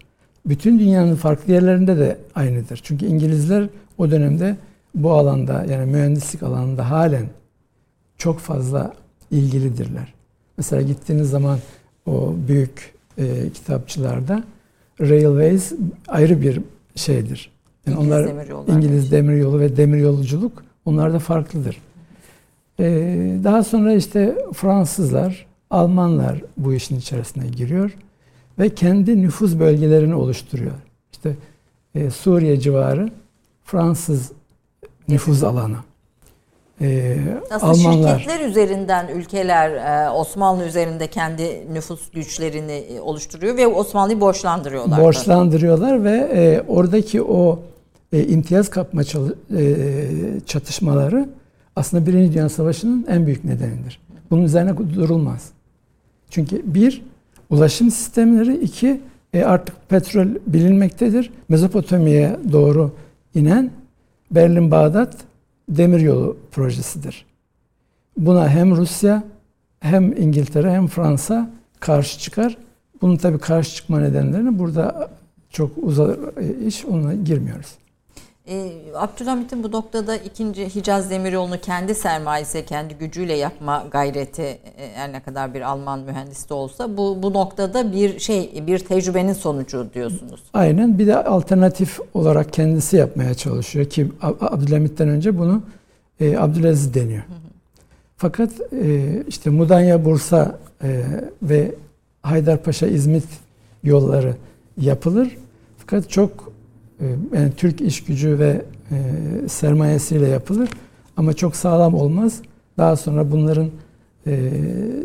Bütün dünyanın farklı yerlerinde de aynıdır. Çünkü İngilizler o dönemde bu alanda yani mühendislik alanında halen çok fazla ilgilidirler. Mesela gittiğiniz zaman o büyük e, kitapçılarda Railways ayrı bir şeydir. Yani İngiliz onlar demiryolları. İngiliz demiryolu ve demiryolculuk onlar da farklıdır. Ee, daha sonra işte Fransızlar, Almanlar bu işin içerisine giriyor ve kendi nüfuz bölgelerini oluşturuyor. İşte e, Suriye civarı Fransız nüfuz alanı. Ee, Aslında Almanlar şirketler üzerinden ülkeler e, Osmanlı üzerinde kendi nüfus güçlerini e, oluşturuyor ve Osmanlı'yı borçlandırıyorlar. borçlandırıyorlar ve e, oradaki o e, imtiyaz kapma çalı- e, çatışmaları aslında Birinci Dünya Savaşı'nın en büyük nedenidir. Bunun üzerine durulmaz. Çünkü bir, ulaşım sistemleri, iki, e, artık petrol bilinmektedir. Mezopotamya'ya doğru inen Berlin-Bağdat demiryolu projesidir. Buna hem Rusya hem İngiltere hem Fransa karşı çıkar. Bunun tabii karşı çıkma nedenlerini burada çok uzar iş onunla girmiyoruz. E, Abdülhamit'in bu noktada ikinci Hicaz Demiryolu'nu kendi sermayesi, kendi gücüyle yapma gayreti e, her ne kadar bir Alman mühendisi de olsa bu bu noktada bir şey bir tecrübenin sonucu diyorsunuz. Aynen bir de alternatif olarak kendisi yapmaya çalışıyor ki Ab- Abdülhamit'ten önce bunu e, Abdülaziz deniyor. Fakat e, işte Mudanya Bursa e, ve Haydarpaşa İzmit yolları yapılır. Fakat çok yani Türk iş gücü ve e, sermayesiyle yapılır ama çok sağlam olmaz. Daha sonra bunların e,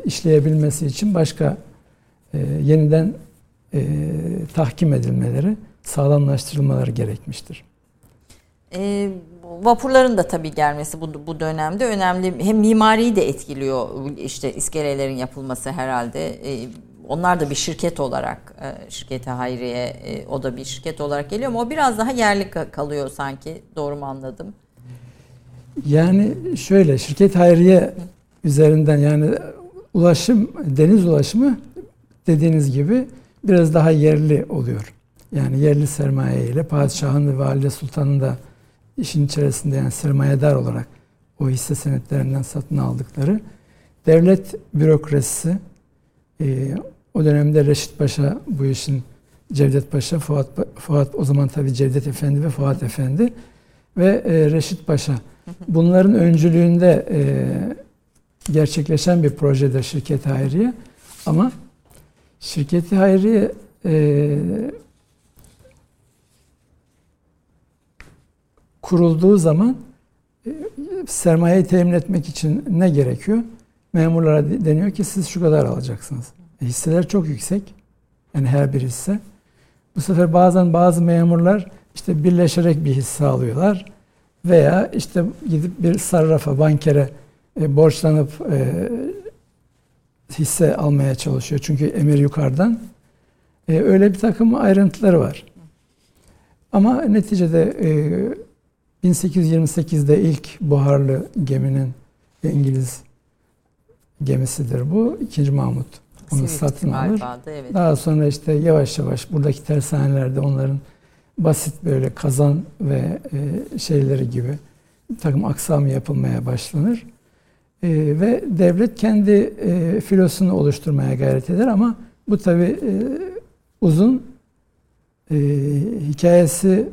işleyebilmesi için başka e, yeniden e, tahkim edilmeleri, sağlamlaştırılmaları gerekmiştir. E, vapurların da tabii gelmesi bu, bu dönemde önemli. Hem mimariyi de etkiliyor işte iskelelerin yapılması herhalde. E, onlar da bir şirket olarak, e, şirkete Hayriye e, o da bir şirket olarak geliyor ama o biraz daha yerli ka- kalıyor sanki. Doğru mu anladım? Yani şöyle şirket hayriye üzerinden yani ulaşım, deniz ulaşımı dediğiniz gibi biraz daha yerli oluyor. Yani yerli sermaye ile padişahın ve valide sultanın da işin içerisinde yani sermayedar olarak o hisse senetlerinden satın aldıkları devlet bürokrasisi e, o dönemde Reşit Paşa bu işin Cevdet Paşa, Fuat, Fuat o zaman tabii Cevdet Efendi ve Fuat Efendi ve e, Reşit Paşa bunların öncülüğünde e, gerçekleşen bir projedir Şirket Hayriye ama Şirketi Hayriye e, kurulduğu zaman e, sermayeyi temin etmek için ne gerekiyor? Memurlara de- deniyor ki siz şu kadar alacaksınız. E, hisseler çok yüksek. Yani her bir hisse. Bu sefer bazen bazı memurlar işte birleşerek bir hisse alıyorlar. Veya işte gidip bir sarrafa, bankere e, borçlanıp e, hisse almaya çalışıyor. Çünkü emir yukarıdan. E, öyle bir takım ayrıntıları var. Ama neticede e, 1828'de ilk buharlı geminin İngiliz gemisidir bu. İkinci Mahmut onu Sivil satın alır. da, evet. Daha sonra işte yavaş yavaş buradaki tersanelerde onların basit böyle kazan ve e, şeyleri gibi bir takım aksam yapılmaya başlanır. E, ve devlet kendi e, filosunu oluşturmaya gayret eder ama bu tabi e, uzun e, hikayesi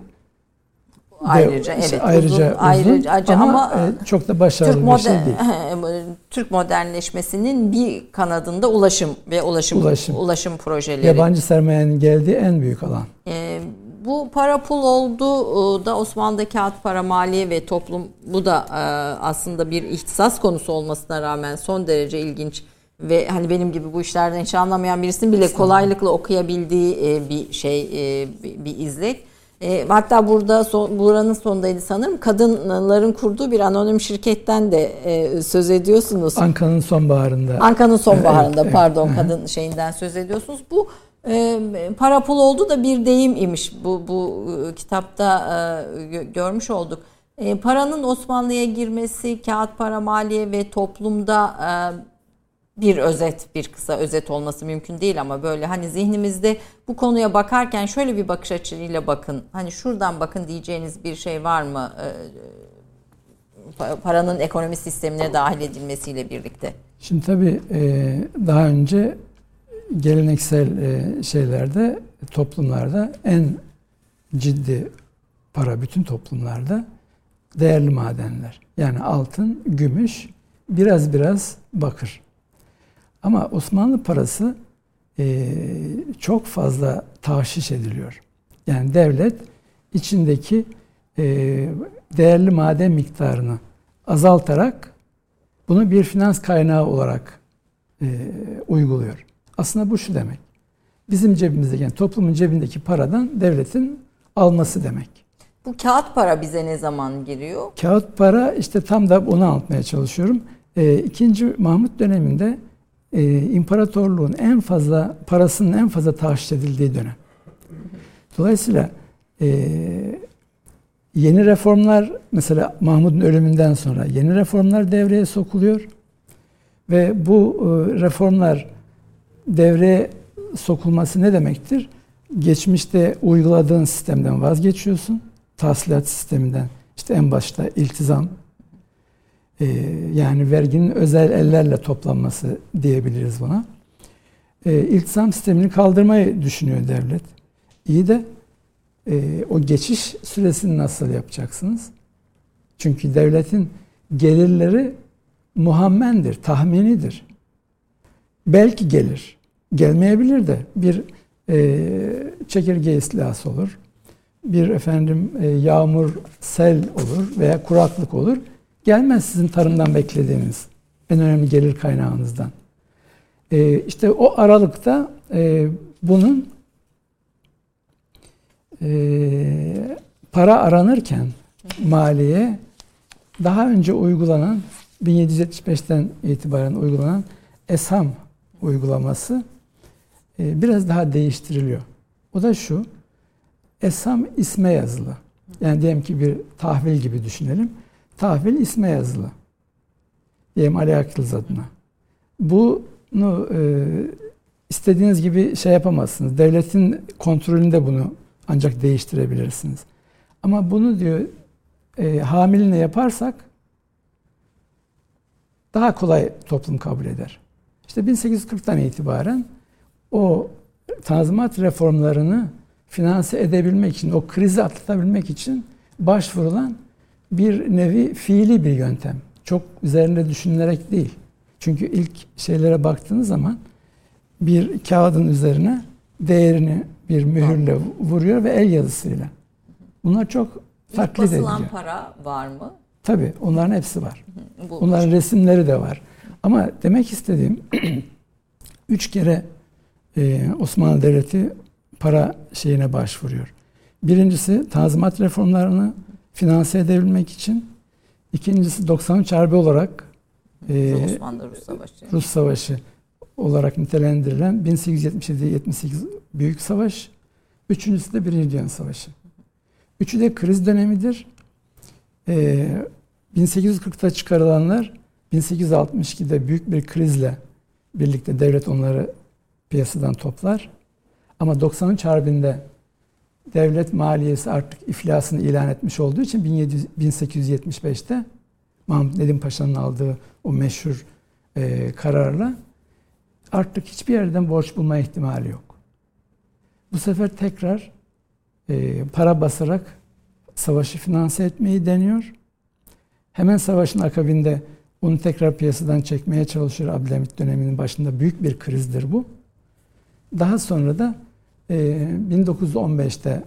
Ayrıca evet ayrıca uzun, uzun ayrıca ama, ama, e, çok da başarılı Türk bir şey değil. Türk modernleşmesinin bir kanadında ulaşım ve ulaşım Ulaşım. ulaşım, projeleri. Yabancı sermayenin geldiği en büyük alan. Ee, bu para pul oldu ee, da Osmanlı'da kağıt para maliye ve toplum bu da e, aslında bir ihtisas konusu olmasına rağmen son derece ilginç ve hani benim gibi bu işlerden hiç anlamayan birisinin bile kolaylıkla okuyabildiği e, bir şey e, bir, bir izlek. E, hatta burada son, buranın sonundaydı sanırım kadınların kurduğu bir anonim şirketten de e, söz ediyorsunuz. Anka'nın sonbaharında. Anka'nın sonbaharında Evet, pardon evet. kadın şeyinden söz ediyorsunuz. Bu e, para pul oldu da bir deyim imiş. Bu bu e, kitapta e, gö- görmüş olduk. E, paranın Osmanlı'ya girmesi, kağıt para maliye ve toplumda bir özet, bir kısa özet olması mümkün değil ama böyle hani zihnimizde bu konuya bakarken şöyle bir bakış açısıyla bakın. Hani şuradan bakın diyeceğiniz bir şey var mı? Ee, paranın ekonomi sistemine dahil edilmesiyle birlikte. Şimdi tabii e, daha önce geleneksel e, şeylerde, toplumlarda en ciddi para bütün toplumlarda değerli madenler. Yani altın, gümüş, biraz biraz bakır. Ama Osmanlı parası e, çok fazla tahşiş ediliyor. Yani devlet içindeki e, değerli maden miktarını azaltarak bunu bir finans kaynağı olarak e, uyguluyor. Aslında bu şu demek. Bizim cebimizdeki, yani toplumun cebindeki paradan devletin alması demek. Bu kağıt para bize ne zaman giriyor? Kağıt para işte tam da onu anlatmaya çalışıyorum. E, ikinci Mahmut döneminde e, imparatorluğun en fazla parasının en fazla tahsis edildiği dönem. Dolayısıyla e, yeni reformlar mesela Mahmut'un ölümünden sonra yeni reformlar devreye sokuluyor ve bu e, reformlar devreye sokulması ne demektir? Geçmişte uyguladığın sistemden vazgeçiyorsun. Tahsilat sisteminden. İşte en başta iltizam, e, yani verginin özel ellerle toplanması diyebiliriz buna. E, iltizam sistemini kaldırmayı düşünüyor devlet. İyi de e, o geçiş süresini nasıl yapacaksınız? Çünkü devletin gelirleri muhammendir, tahminidir. Belki gelir, gelmeyebilir de bir e, çekirge istilası olur, bir efendim e, yağmur, sel olur veya kuraklık olur. Gelmez sizin tarımdan beklediğiniz en önemli gelir kaynağınızdan. E, işte o aralıkta e, bunun e, para aranırken maliye daha önce uygulanan 1775'ten itibaren uygulanan ESAM uygulaması e, biraz daha değiştiriliyor. O da şu, ESAM isme yazılı. Yani diyelim ki bir tahvil gibi düşünelim. Tahvil isme yazılı. Diyelim Ali Akılız adına. Bunu e, istediğiniz gibi şey yapamazsınız. Devletin kontrolünde bunu ancak değiştirebilirsiniz. Ama bunu diyor e, hamiline yaparsak daha kolay toplum kabul eder. İşte 1840'tan itibaren o tanzimat reformlarını finanse edebilmek için, o krizi atlatabilmek için başvurulan bir nevi fiili bir yöntem. Çok üzerinde düşünülerek değil. Çünkü ilk şeylere baktığınız zaman bir kağıdın üzerine değerini bir mühürle vuruyor ve el yazısıyla. Bunlar çok taklit ediliyor. basılan para var mı? Tabii onların hepsi var. Bunların resimleri de var. Ama demek istediğim üç kere e, Osmanlı Devleti para şeyine başvuruyor. Birincisi tanzimat reformlarını finanse edebilmek için. İkincisi 93 Harbi olarak e, Rus Savaşı. Rus Savaşı olarak nitelendirilen 1877-78 Büyük Savaş. Üçüncüsü de Birinci Dünya Savaşı. Üçü de kriz dönemidir. Ee, 1840'ta çıkarılanlar 1862'de büyük bir krizle birlikte devlet onları piyasadan toplar. Ama 93 Harbi'nde devlet maliyesi artık iflasını ilan etmiş olduğu için 1875'te Mahmut Nedim Paşa'nın aldığı o meşhur e, kararla artık hiçbir yerden borç bulma ihtimali yok. Bu sefer tekrar e, para basarak savaşı finanse etmeyi deniyor. Hemen savaşın akabinde bunu tekrar piyasadan çekmeye çalışıyor. Abdülhamit döneminin başında büyük bir krizdir bu. Daha sonra da e, 1915'te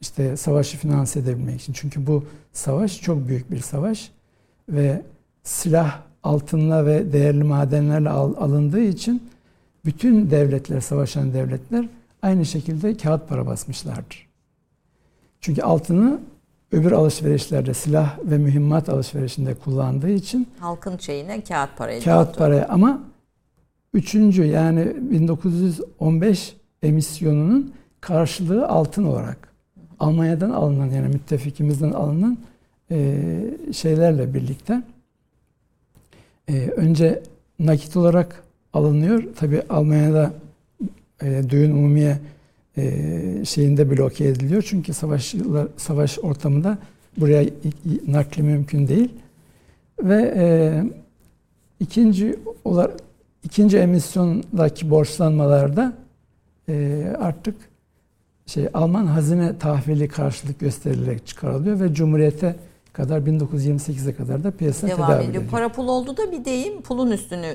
işte savaşı finanse edebilmek için. Çünkü bu savaş çok büyük bir savaş ve silah altınla ve değerli madenlerle al, alındığı için bütün devletler, savaşan devletler aynı şekilde kağıt para basmışlardır. Çünkü altını öbür alışverişlerde silah ve mühimmat alışverişinde kullandığı için halkın şeyine kağıt para Kağıt paraya ama üçüncü yani 1915 emisyonunun karşılığı altın olarak Almanya'dan alınan yani müttefikimizden alınan e, şeylerle birlikte e, önce nakit olarak alınıyor. Tabi Almanya'da e, düğün umumiye e, şeyinde bloke ediliyor. Çünkü savaşlar, savaş ortamında buraya nakli mümkün değil. Ve e, ikinci olarak ikinci emisyondaki borçlanmalarda e, artık şey Alman hazine tahvili karşılık gösterilerek çıkarılıyor ve Cumhuriyete kadar 1928'e kadar da piyasa Devam tedavi ediyor. ediliyor. Para pul oldu da bir deyim pulun üstünü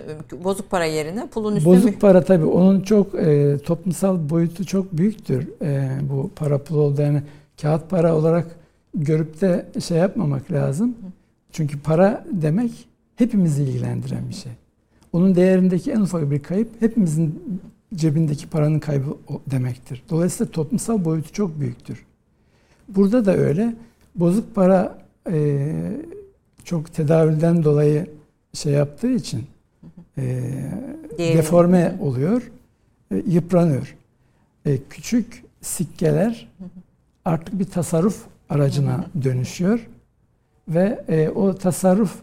bozuk para yerine pulun üstünü Bozuk para tabii onun çok e, toplumsal boyutu çok büyüktür. E, bu para pul oldu yani kağıt para olarak görüp de şey yapmamak lazım. Çünkü para demek hepimizi ilgilendiren bir şey. Onun değerindeki en ufak bir kayıp hepimizin cebindeki paranın kaybı demektir. Dolayısıyla toplumsal boyutu çok büyüktür. Burada da öyle. Bozuk para e, çok tedavülden dolayı şey yaptığı için e, deforme oluyor, e, yıpranıyor. E, küçük sikkeler artık bir tasarruf aracına dönüşüyor ve e, o tasarruf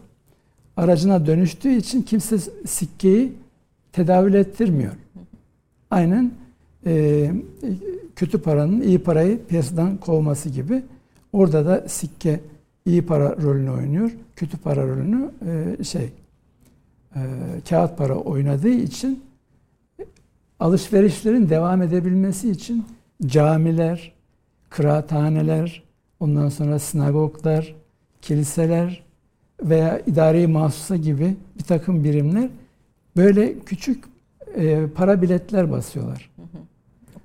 aracına dönüştüğü için kimse sikkeyi tedavül ettirmiyor. Aynen e, kötü paranın iyi parayı piyasadan kovması gibi. Orada da sikke iyi para rolünü oynuyor. Kötü para rolünü e, şey e, kağıt para oynadığı için alışverişlerin devam edebilmesi için camiler, kıraathaneler, ondan sonra sinagoglar, kiliseler veya idari mahsusa gibi bir takım birimler böyle küçük e, para biletler basıyorlar.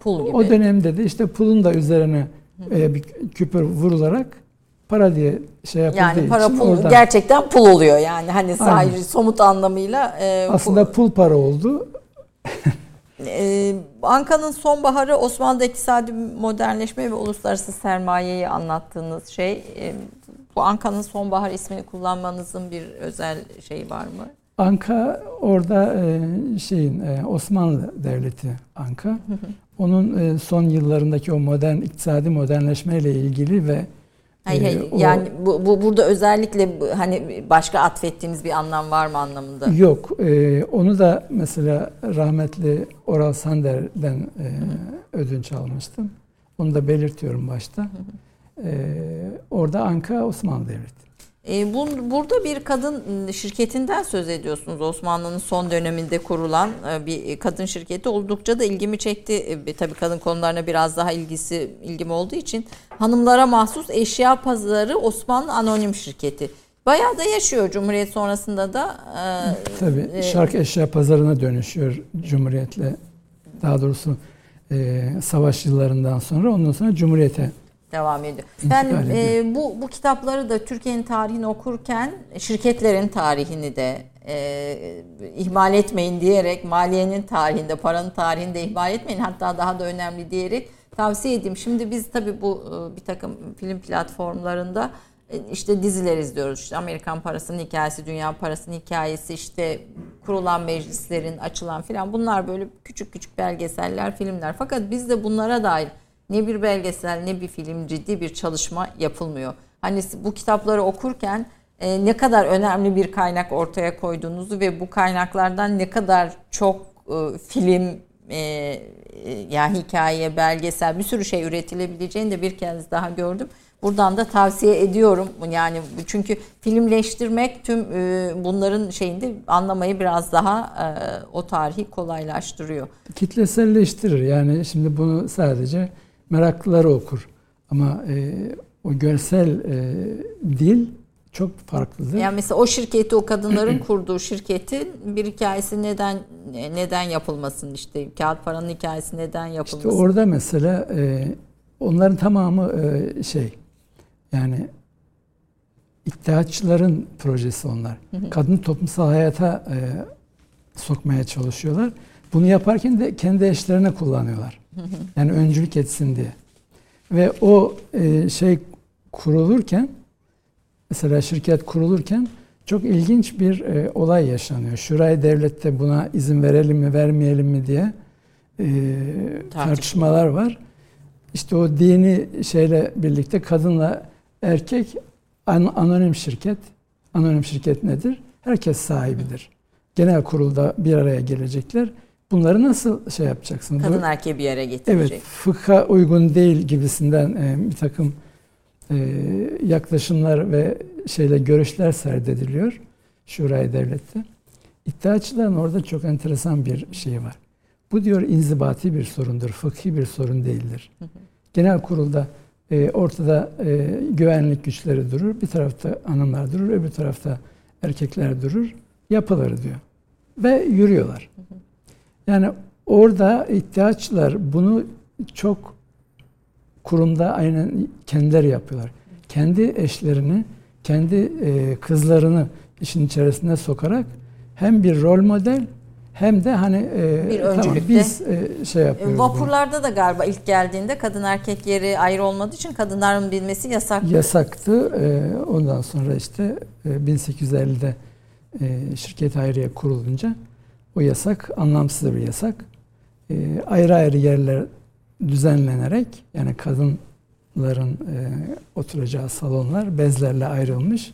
Pul gibi. O dönemde de işte pulun da üzerine e, bir küpür vurularak para diye şey yapıldığı yani para için pul oradan, gerçekten pul oluyor yani hani sadece somut anlamıyla e, aslında pul para oldu. Ee, Anka'nın sonbaharı Osmanlı'da iktisadi modernleşme ve uluslararası sermayeyi anlattığınız şey. E, bu Anka'nın sonbahar ismini kullanmanızın bir özel şeyi var mı? Anka orada e, şeyin e, Osmanlı Devleti Anka. Onun e, son yıllarındaki o modern iktisadi modernleşmeyle ilgili ve Hayır, hayır. o- yani bu, bu burada özellikle hani başka atfettiğiniz bir anlam var mı anlamında? Yok. e, onu da mesela rahmetli Oral Sander'den e, ödünç almıştım. Onu da belirtiyorum başta. E, orada Anka Osmanlı Devleti. E, bu, burada bir kadın şirketinden söz ediyorsunuz. Osmanlı'nın son döneminde kurulan e, bir kadın şirketi oldukça da ilgimi çekti. E, tabii kadın konularına biraz daha ilgisi ilgim olduğu için hanımlara mahsus eşya pazarı Osmanlı Anonim Şirketi. Bayağı da yaşıyor Cumhuriyet sonrasında da. e, Tabii e, şark eşya pazarına dönüşüyor Cumhuriyet'le. Daha doğrusu e, savaş yıllarından sonra ondan sonra Cumhuriyet'e devam ediyor. Ediyor. e, bu bu kitapları da Türkiye'nin tarihini okurken şirketlerin tarihini de e, ihmal etmeyin diyerek maliyenin tarihinde, paranın tarihinde ihmal etmeyin. Hatta daha da önemli diyerek tavsiye edeyim. Şimdi biz tabii bu e, bir takım film platformlarında e, işte diziler izliyoruz. İşte Amerikan parasının hikayesi, dünya parasının hikayesi, işte kurulan meclislerin açılan filan bunlar böyle küçük küçük belgeseller, filmler. Fakat bizde bunlara dair ne bir belgesel ne bir film ciddi bir çalışma yapılmıyor. Hani bu kitapları okurken e, ne kadar önemli bir kaynak ortaya koyduğunuzu ve bu kaynaklardan ne kadar çok e, film e, e, yani hikaye, belgesel bir sürü şey üretilebileceğini de bir kez daha gördüm. Buradan da tavsiye ediyorum. Yani çünkü filmleştirmek tüm e, bunların şeyinde anlamayı biraz daha e, o tarihi kolaylaştırıyor. kitleselleştirir. Yani şimdi bunu sadece meraklıları okur. Ama e, o görsel e, dil çok farklıdır. Yani mesela o şirketi o kadınların kurduğu şirketin bir hikayesi neden neden yapılmasın işte kağıt paranın hikayesi neden İşte yapılmasın. orada mesela e, onların tamamı e, şey yani iddiaçıların projesi onlar. Kadını toplumsal hayata e, sokmaya çalışıyorlar. Bunu yaparken de kendi eşlerine kullanıyorlar. Yani öncülük etsin diye. Ve o e, şey kurulurken mesela şirket kurulurken çok ilginç bir e, olay yaşanıyor. Şurayı devlette buna izin verelim mi vermeyelim mi diye e, tartışmalar var. İşte o dini şeyle birlikte kadınla erkek an- anonim şirket. Anonim şirket nedir? Herkes sahibidir. genel kurulda bir araya gelecekler. Bunları nasıl şey yapacaksınız? Kadın Bu- erkeği bir yere getirecek. Evet, fıkha uygun değil gibisinden e, bir takım e, yaklaşımlar ve şeyle görüşler serdediliyor Şurayı Devlet'te. İddiaçıların orada çok enteresan bir şey var. Bu diyor inzibati bir sorundur, fıkhi bir sorun değildir. Genel kurulda e, ortada e, güvenlik güçleri durur, bir tarafta hanımlar durur, öbür tarafta erkekler durur, yapılır diyor. Ve yürüyorlar. Yani orada ihtiyaçlar bunu çok kurumda aynen kendileri yapıyorlar. Kendi eşlerini, kendi e, kızlarını işin içerisine sokarak hem bir rol model hem de hani e, Bir tamam, öncülükte. biz e, şey E, yapıyoruz. Vapurlarda da galiba ilk geldiğinde kadın erkek yeri ayrı olmadığı için kadınların bilmesi yasak. Yasaktı. E, ondan sonra işte e, 1850'de e, şirket ayrıya kurulunca o yasak anlamsız bir yasak. E, ayrı ayrı yerler düzenlenerek yani kadınların e, oturacağı salonlar bezlerle ayrılmış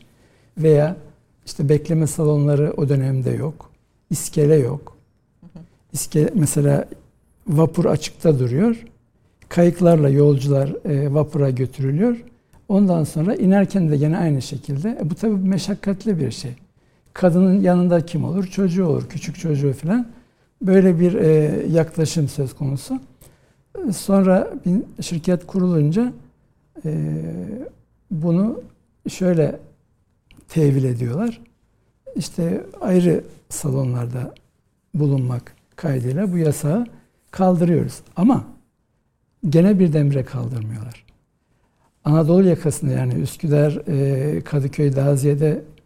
veya işte bekleme salonları o dönemde yok. İskele yok. İskele, mesela vapur açıkta duruyor. Kayıklarla yolcular e, vapura götürülüyor. Ondan sonra inerken de gene aynı şekilde. E, bu tabii meşakkatli bir şey. Kadının yanında kim olur? Çocuğu olur, küçük çocuğu falan. Böyle bir e, yaklaşım söz konusu. E, Sonra bir şirket kurulunca e, bunu şöyle tevil ediyorlar. İşte ayrı salonlarda bulunmak kaydıyla bu yasağı kaldırıyoruz. Ama gene birdenbire kaldırmıyorlar. Anadolu yakasında yani Üsküdar, e, Kadıköy, Daziye'de e,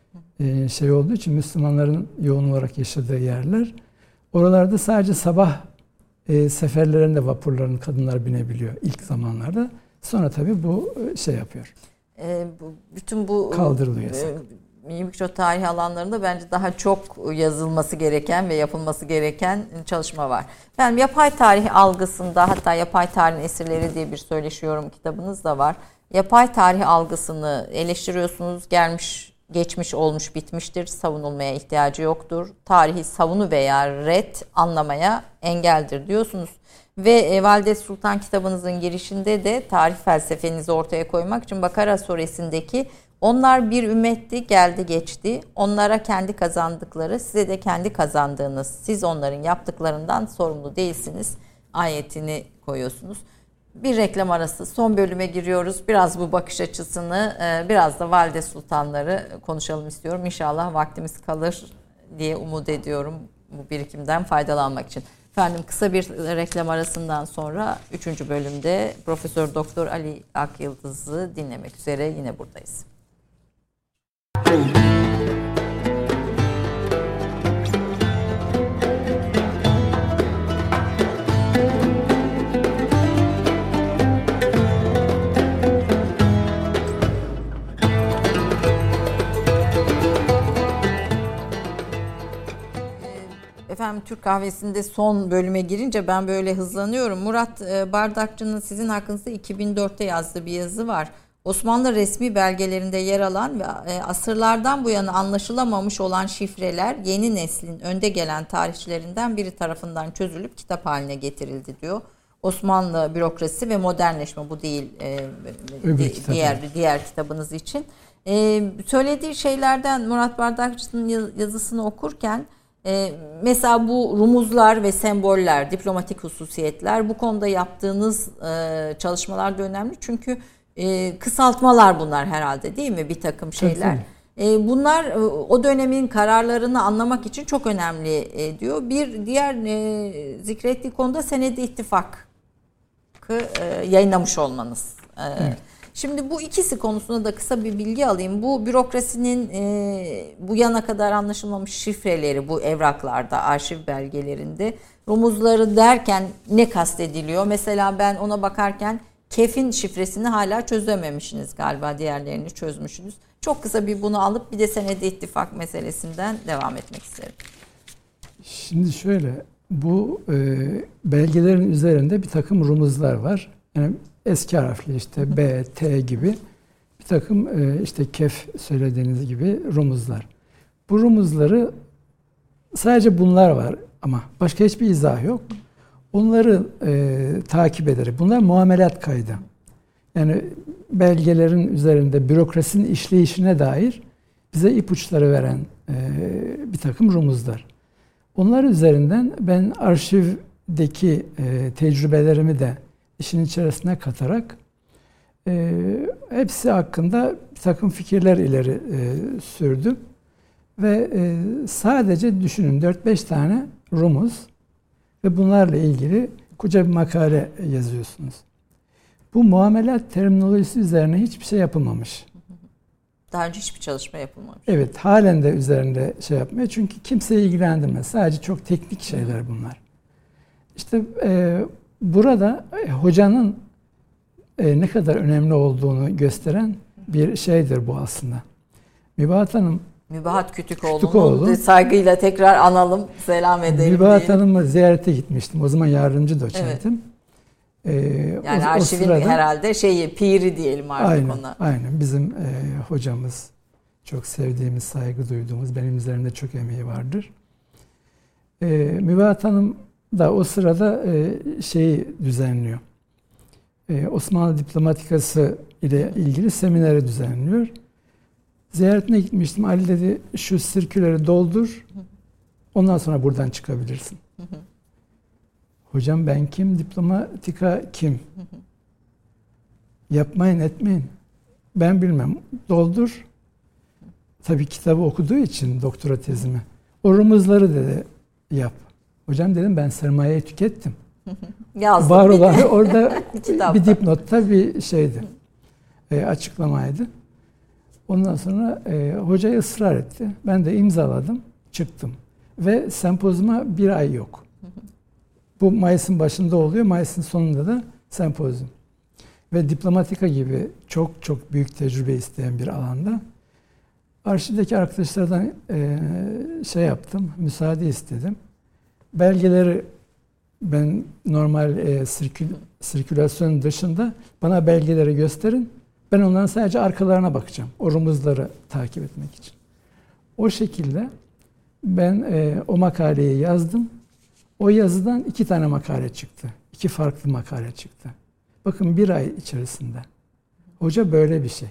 şey olduğu için Müslümanların yoğun olarak yaşadığı yerler. Oralarda sadece sabah e, seferlerinde vapurların kadınlar binebiliyor ilk zamanlarda. Sonra tabii bu e, şey yapıyor. E, bu, bütün bu Kaldırılıyor yasak. e, mikro tarih alanlarında bence daha çok yazılması gereken ve yapılması gereken çalışma var. Ben yapay tarih algısında hatta yapay tarihin esirleri diye bir söyleşi yorum kitabınız da var. Yapay tarih algısını eleştiriyorsunuz. Gelmiş, geçmiş, olmuş, bitmiştir. Savunulmaya ihtiyacı yoktur. Tarihi savunu veya red anlamaya engeldir diyorsunuz. Ve e, Valide Sultan kitabınızın girişinde de tarih felsefenizi ortaya koymak için Bakara suresindeki onlar bir ümmetti geldi geçti. Onlara kendi kazandıkları size de kendi kazandığınız siz onların yaptıklarından sorumlu değilsiniz ayetini koyuyorsunuz. Bir reklam arası son bölüme giriyoruz. Biraz bu bakış açısını e, biraz da Valide Sultanları konuşalım istiyorum. İnşallah vaktimiz kalır diye umut ediyorum bu birikimden faydalanmak için. Efendim kısa bir reklam arasından sonra 3. bölümde Profesör Doktor Ali Akyıldız'ı dinlemek üzere yine buradayız. Efendim Türk kahvesinde son bölüme girince ben böyle hızlanıyorum. Murat e, Bardakçı'nın sizin hakkınızda 2004'te yazdığı bir yazı var. Osmanlı resmi belgelerinde yer alan ve e, asırlardan bu yana anlaşılamamış olan şifreler yeni neslin önde gelen tarihçilerinden biri tarafından çözülüp kitap haline getirildi diyor. Osmanlı bürokrasi ve modernleşme bu değil e, di- kitap, diğer diğer kitabınız için. E, söylediği şeylerden Murat Bardakçı'nın yaz- yazısını okurken e, mesela bu rumuzlar ve semboller, diplomatik hususiyetler bu konuda yaptığınız e, çalışmalar da önemli. Çünkü e, kısaltmalar bunlar herhalde değil mi bir takım şeyler. E, bunlar e, o dönemin kararlarını anlamak için çok önemli e, diyor. Bir diğer e, zikrettiği konuda senedi ittifak e, yayınlamış olmanız. E, Şimdi bu ikisi konusunda da kısa bir bilgi alayım. Bu bürokrasinin e, bu yana kadar anlaşılmamış şifreleri bu evraklarda, arşiv belgelerinde rumuzları derken ne kastediliyor? Mesela ben ona bakarken kefin şifresini hala çözememişsiniz galiba diğerlerini çözmüşsünüz. Çok kısa bir bunu alıp bir de senedi ittifak meselesinden devam etmek isterim. Şimdi şöyle, bu e, belgelerin üzerinde bir takım rumuzlar var. Yani eski harfli işte B, T gibi bir takım e, işte kef söylediğiniz gibi rumuzlar. Bu rumuzları Sadece bunlar var ama başka hiçbir izah yok. Onları e, takip ederek, bunlar muamelat kaydı. Yani belgelerin üzerinde bürokrasinin işleyişine dair bize ipuçları veren e, bir takım rumuzlar. Onlar üzerinden ben arşivdeki e, tecrübelerimi de işin içerisine katarak e, hepsi hakkında bir takım fikirler ileri e, sürdüm. Ve e, sadece düşünün 4-5 tane rumuz ve bunlarla ilgili koca bir makale yazıyorsunuz. Bu muamelat terminolojisi üzerine hiçbir şey yapılmamış. Daha önce hiçbir çalışma yapılmamış. Evet, halen de üzerinde şey yapmıyor. Çünkü kimseyi ilgilendirmez. Sadece çok teknik şeyler bunlar. İşte e, burada e, hocanın e, ne kadar önemli olduğunu gösteren bir şeydir bu aslında. Mübahat Hanım Mübahat Kütükoğlu'nu Kütükoğlu, saygıyla tekrar analım, selam edelim. Mübahat Hanım'ı ziyarete gitmiştim. O zaman yardımcı doçentim. Evet. Ee, yani o, arşivin o sırada, herhalde şeyi, piri diyelim artık aynen, ona. Aynen. Bizim e, hocamız, çok sevdiğimiz, saygı duyduğumuz, benim üzerimde çok emeği vardır. E, Mübahat Hanım da o sırada e, şeyi düzenliyor. E, Osmanlı diplomatikası ile ilgili semineri düzenliyor. Ziyaretine gitmiştim. Ali dedi şu sirküleri doldur. Ondan sonra buradan çıkabilirsin. Hocam ben kim? Diplomatika kim? Yapmayın etmeyin. Ben bilmem. Doldur. Tabii kitabı okuduğu için doktora tezimi. O rumuzları dedi yap. Hocam dedim ben sermayeyi tükettim. Yazdım. Var olan orada bir dipnotta bir şeydi. E, açıklamaydı. Ondan sonra e, hoca ısrar etti. Ben de imzaladım, çıktım. Ve sempozyuma bir ay yok. Bu Mayıs'ın başında oluyor, Mayıs'ın sonunda da sempozyum. Ve diplomatika gibi çok çok büyük tecrübe isteyen bir alanda arşivdeki arkadaşlardan e, şey yaptım, müsaade istedim. Belgeleri ben normal e, sirkül, sirkülasyon dışında bana belgeleri gösterin. Ben onların sadece arkalarına bakacağım. O rumuzları takip etmek için. O şekilde ben e, o makaleyi yazdım. O yazıdan iki tane makale çıktı. İki farklı makale çıktı. Bakın bir ay içerisinde. Hoca böyle bir şey.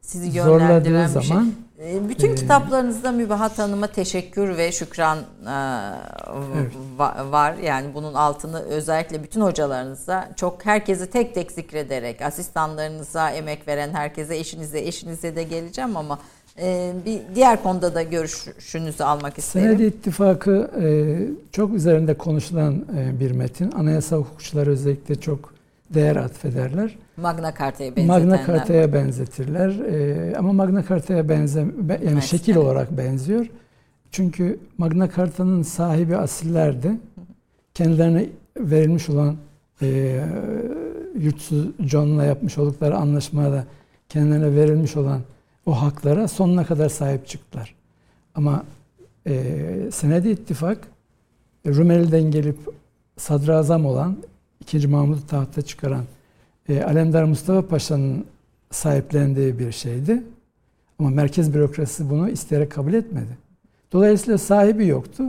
Sizi yönlendiren bir şey. Ee, bütün ee, kitaplarınızda Mübahat Hanım'a teşekkür ve şükran e, evet. var. Yani bunun altını özellikle bütün hocalarınıza çok herkesi tek tek zikrederek asistanlarınıza emek veren herkese eşinize eşinize de geleceğim ama e, bir diğer konuda da görüşünüzü almak isterim. Senedi İttifakı e, çok üzerinde konuşulan bir metin. Anayasa hukukçuları özellikle çok değer atfederler. Magna Carta'ya benzetenler. Magna Carta'ya benzetirler. Ee, ama Magna Carta'ya benze yani evet, şekil evet. olarak benziyor. Çünkü Magna Carta'nın sahibi asillerdi. Kendilerine verilmiş olan e, yurtsuz John'la yapmış oldukları anlaşmada kendilerine verilmiş olan o haklara sonuna kadar sahip çıktılar. Ama e, Senedi İttifak Rumeli'den gelip sadrazam olan, ikinci Mahmud'u tahta çıkaran e, Alemdar Mustafa Paşa'nın sahiplendiği bir şeydi. Ama merkez bürokrasisi bunu isteyerek kabul etmedi. Dolayısıyla sahibi yoktu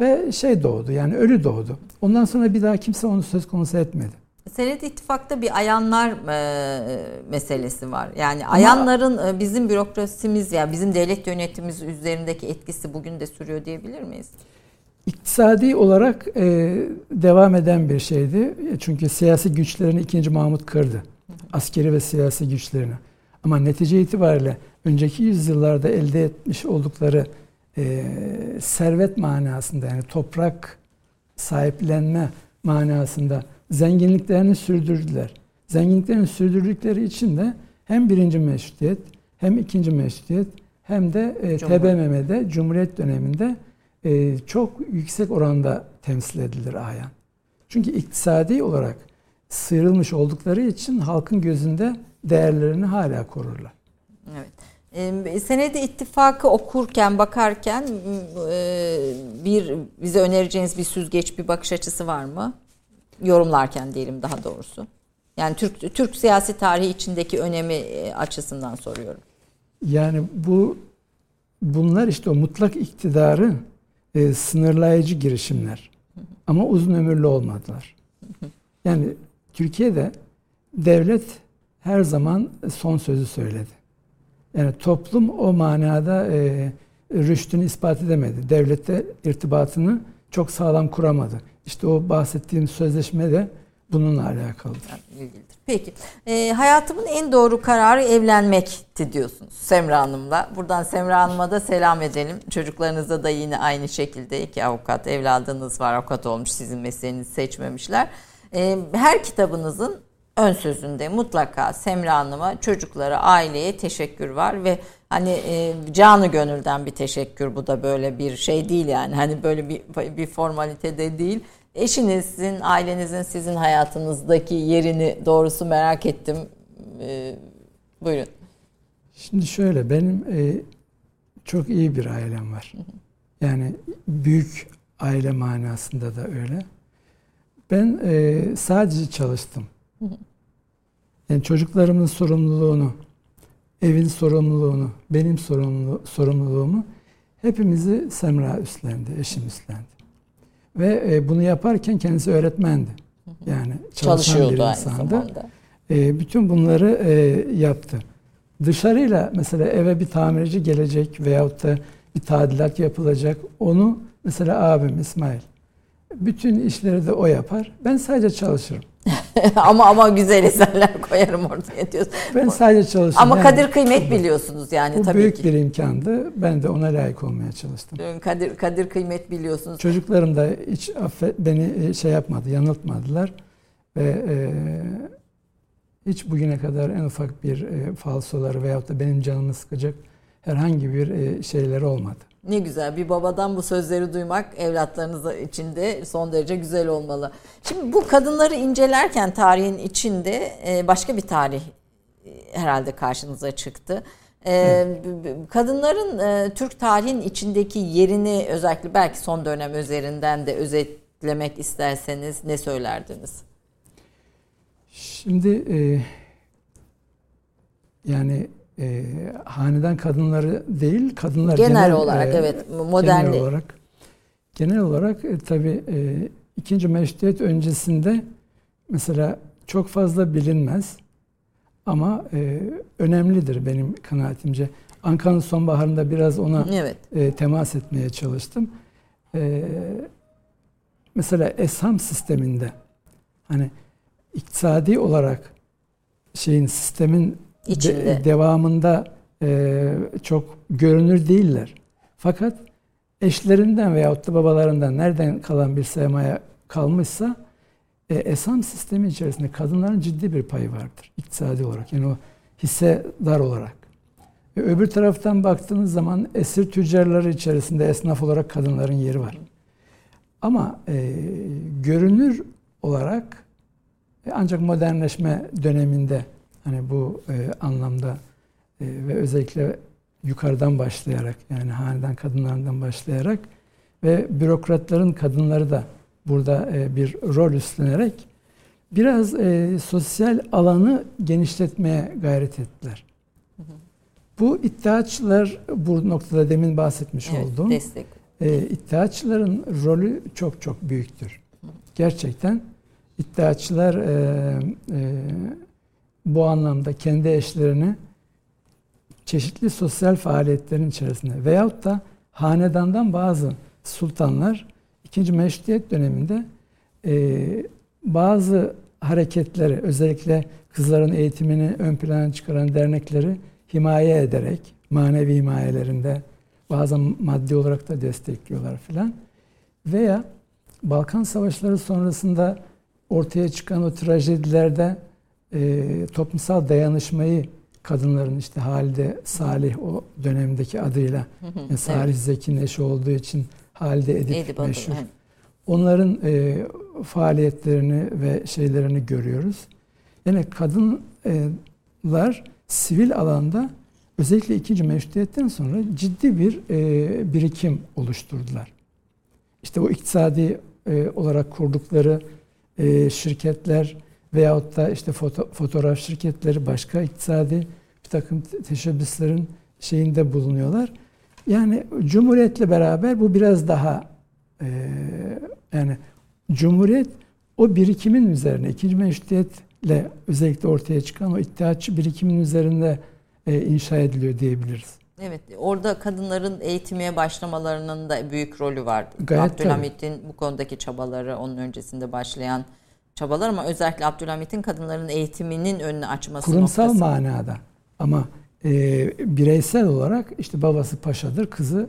ve şey doğdu yani ölü doğdu. Ondan sonra bir daha kimse onu söz konusu etmedi. Senet İttifak'ta bir ayanlar e, meselesi var. Yani Ama, ayanların e, bizim bürokrasimiz ya yani bizim devlet yönetimimiz üzerindeki etkisi bugün de sürüyor diyebilir miyiz? İktisadi olarak e, devam eden bir şeydi. Çünkü siyasi güçlerini 2. Mahmut kırdı. Askeri ve siyasi güçlerini. Ama netice itibariyle önceki yüzyıllarda elde etmiş oldukları e, servet manasında yani toprak sahiplenme manasında zenginliklerini sürdürdüler. Zenginliklerini sürdürdükleri için de hem birinci meşrutiyet hem ikinci meşrutiyet hem de e, TBMM'de Cumhuriyet döneminde e, çok yüksek oranda temsil edilir ayan. Çünkü iktisadi olarak sıyrılmış oldukları için halkın gözünde değerlerini hala korurlar. Evet. E, senedi ittifakı okurken, bakarken e, bir bize önereceğiniz bir süzgeç, bir bakış açısı var mı? Yorumlarken diyelim daha doğrusu. Yani Türk Türk siyasi tarihi içindeki önemi e, açısından soruyorum. Yani bu bunlar işte o mutlak iktidarı e, sınırlayıcı girişimler. Ama uzun ömürlü olmadılar. Yani Türkiye'de devlet her zaman son sözü söyledi. Yani toplum o manada e, rüştünü ispat edemedi. Devlette irtibatını çok sağlam kuramadı. İşte o bahsettiğim sözleşme de bununla alakalıdır. Peki. E, hayatımın en doğru kararı evlenmekti diyorsunuz Semra Hanım'la. Buradan Semra Hanım'a da selam edelim. Çocuklarınızda da yine aynı şekilde iki avukat evladınız var. Avukat olmuş sizin mesleğinizi seçmemişler. E, her kitabınızın ön sözünde mutlaka Semra Hanım'a, çocuklara, aileye teşekkür var ve hani e, canı gönülden bir teşekkür bu da böyle bir şey değil yani hani böyle bir bir formalite de değil. Eşinizin, ailenizin sizin hayatınızdaki yerini doğrusu merak ettim. E, buyurun. Şimdi şöyle benim e, çok iyi bir ailem var. Yani büyük aile manasında da öyle. Ben e, sadece çalıştım. Yani çocuklarımın sorumluluğunu, evin sorumluluğunu, benim sorumlu, sorumluluğumu hepimizi Semra üstlendi, eşim üstlendi. Ve e, bunu yaparken kendisi öğretmendi. Yani çalışan bir insandı. E, bütün bunları e, yaptı. Dışarıyla mesela eve bir tamirci gelecek veyahut da bir tadilat yapılacak. Onu mesela abim İsmail. Bütün işleri de o yapar. Ben sadece çalışırım. ama ama güzel eserler koyarım ortaya diyorsun. Ben sadece çalıştım. Ama yani, kadir kıymet biliyorsunuz yani bu tabii büyük ki. bir imkandı. Ben de ona layık olmaya çalıştım. Kadir kadir kıymet biliyorsunuz. Çocuklarım da hiç affet, beni e, şey yapmadı, yanıltmadılar ve e, hiç bugüne kadar en ufak bir e, falsoları veyahut da benim canımı sıkacak herhangi bir e, şeyleri olmadı. Ne güzel bir babadan bu sözleri duymak evlatlarınız için de son derece güzel olmalı. Şimdi bu kadınları incelerken tarihin içinde e, başka bir tarih e, herhalde karşınıza çıktı. E, kadınların Türk tarihin içindeki yerini özellikle belki son dönem üzerinden de özetlemek isterseniz ne söylerdiniz? Şimdi yani e, hanedan kadınları değil, kadınlar genel, genel olarak e, evet modernli. Genel olarak genel olarak e, tabii e, ikinci meşrutiyet öncesinde mesela çok fazla bilinmez ama e, önemlidir benim kanaatimce. Ankara'nın sonbaharında biraz ona evet. e, temas etmeye çalıştım. E, mesela esham sisteminde hani iktisadi olarak şeyin sistemin içinde. De, devamında e, çok görünür değiller. Fakat eşlerinden veyahut da babalarından nereden kalan bir sermaye kalmışsa e, esam sistemi içerisinde kadınların ciddi bir payı vardır iktisadi olarak. Yani o hissedar olarak. E, öbür taraftan baktığınız zaman esir tüccarları içerisinde esnaf olarak kadınların yeri var. Ama e, görünür olarak e, ancak modernleşme döneminde Hani bu e, anlamda e, ve özellikle yukarıdan başlayarak yani hanedan kadınlarından başlayarak ve bürokratların kadınları da burada e, bir rol üstlenerek biraz e, sosyal alanı genişletmeye gayret ettiler. Hı hı. Bu iddiaçılar bu noktada demin bahsetmiş evet, olduğum destek. E, iddiaçıların rolü çok çok büyüktür. Gerçekten iddiaçılar e, e, bu anlamda kendi eşlerini çeşitli sosyal faaliyetlerin içerisinde veyahut da hanedandan bazı sultanlar ikinci meşrutiyet döneminde e, bazı hareketleri özellikle kızların eğitimini ön plana çıkaran dernekleri himaye ederek manevi himayelerinde bazen maddi olarak da destekliyorlar filan. Veya Balkan Savaşları sonrasında ortaya çıkan o trajedilerde e, toplumsal dayanışmayı kadınların işte Halide Salih o dönemdeki adıyla yani Salih evet. Zeki'nin eşi olduğu için Halide Edip, Edip meşhur. Adı, evet. Onların e, faaliyetlerini ve şeylerini görüyoruz. Yani kadınlar sivil alanda özellikle ikinci meşrutiyetten sonra ciddi bir e, birikim oluşturdular. İşte o iktisadi e, olarak kurdukları e, şirketler, veyahut da işte foto, fotoğraf şirketleri başka iktisadi bir takım teşebbüslerin şeyinde bulunuyorlar. Yani Cumhuriyet'le beraber bu biraz daha e, yani Cumhuriyet o birikimin üzerine, ikinci meşrutiyetle özellikle ortaya çıkan o iddiatçı birikimin üzerinde e, inşa ediliyor diyebiliriz. Evet, orada kadınların eğitime başlamalarının da büyük rolü var. Gayet Abdülhamit'in bu konudaki çabaları, onun öncesinde başlayan çabalar ama özellikle Abdülhamit'in kadınların eğitiminin önünü açması Kurumsal noktası. manada ama e, bireysel olarak işte babası paşadır, kızı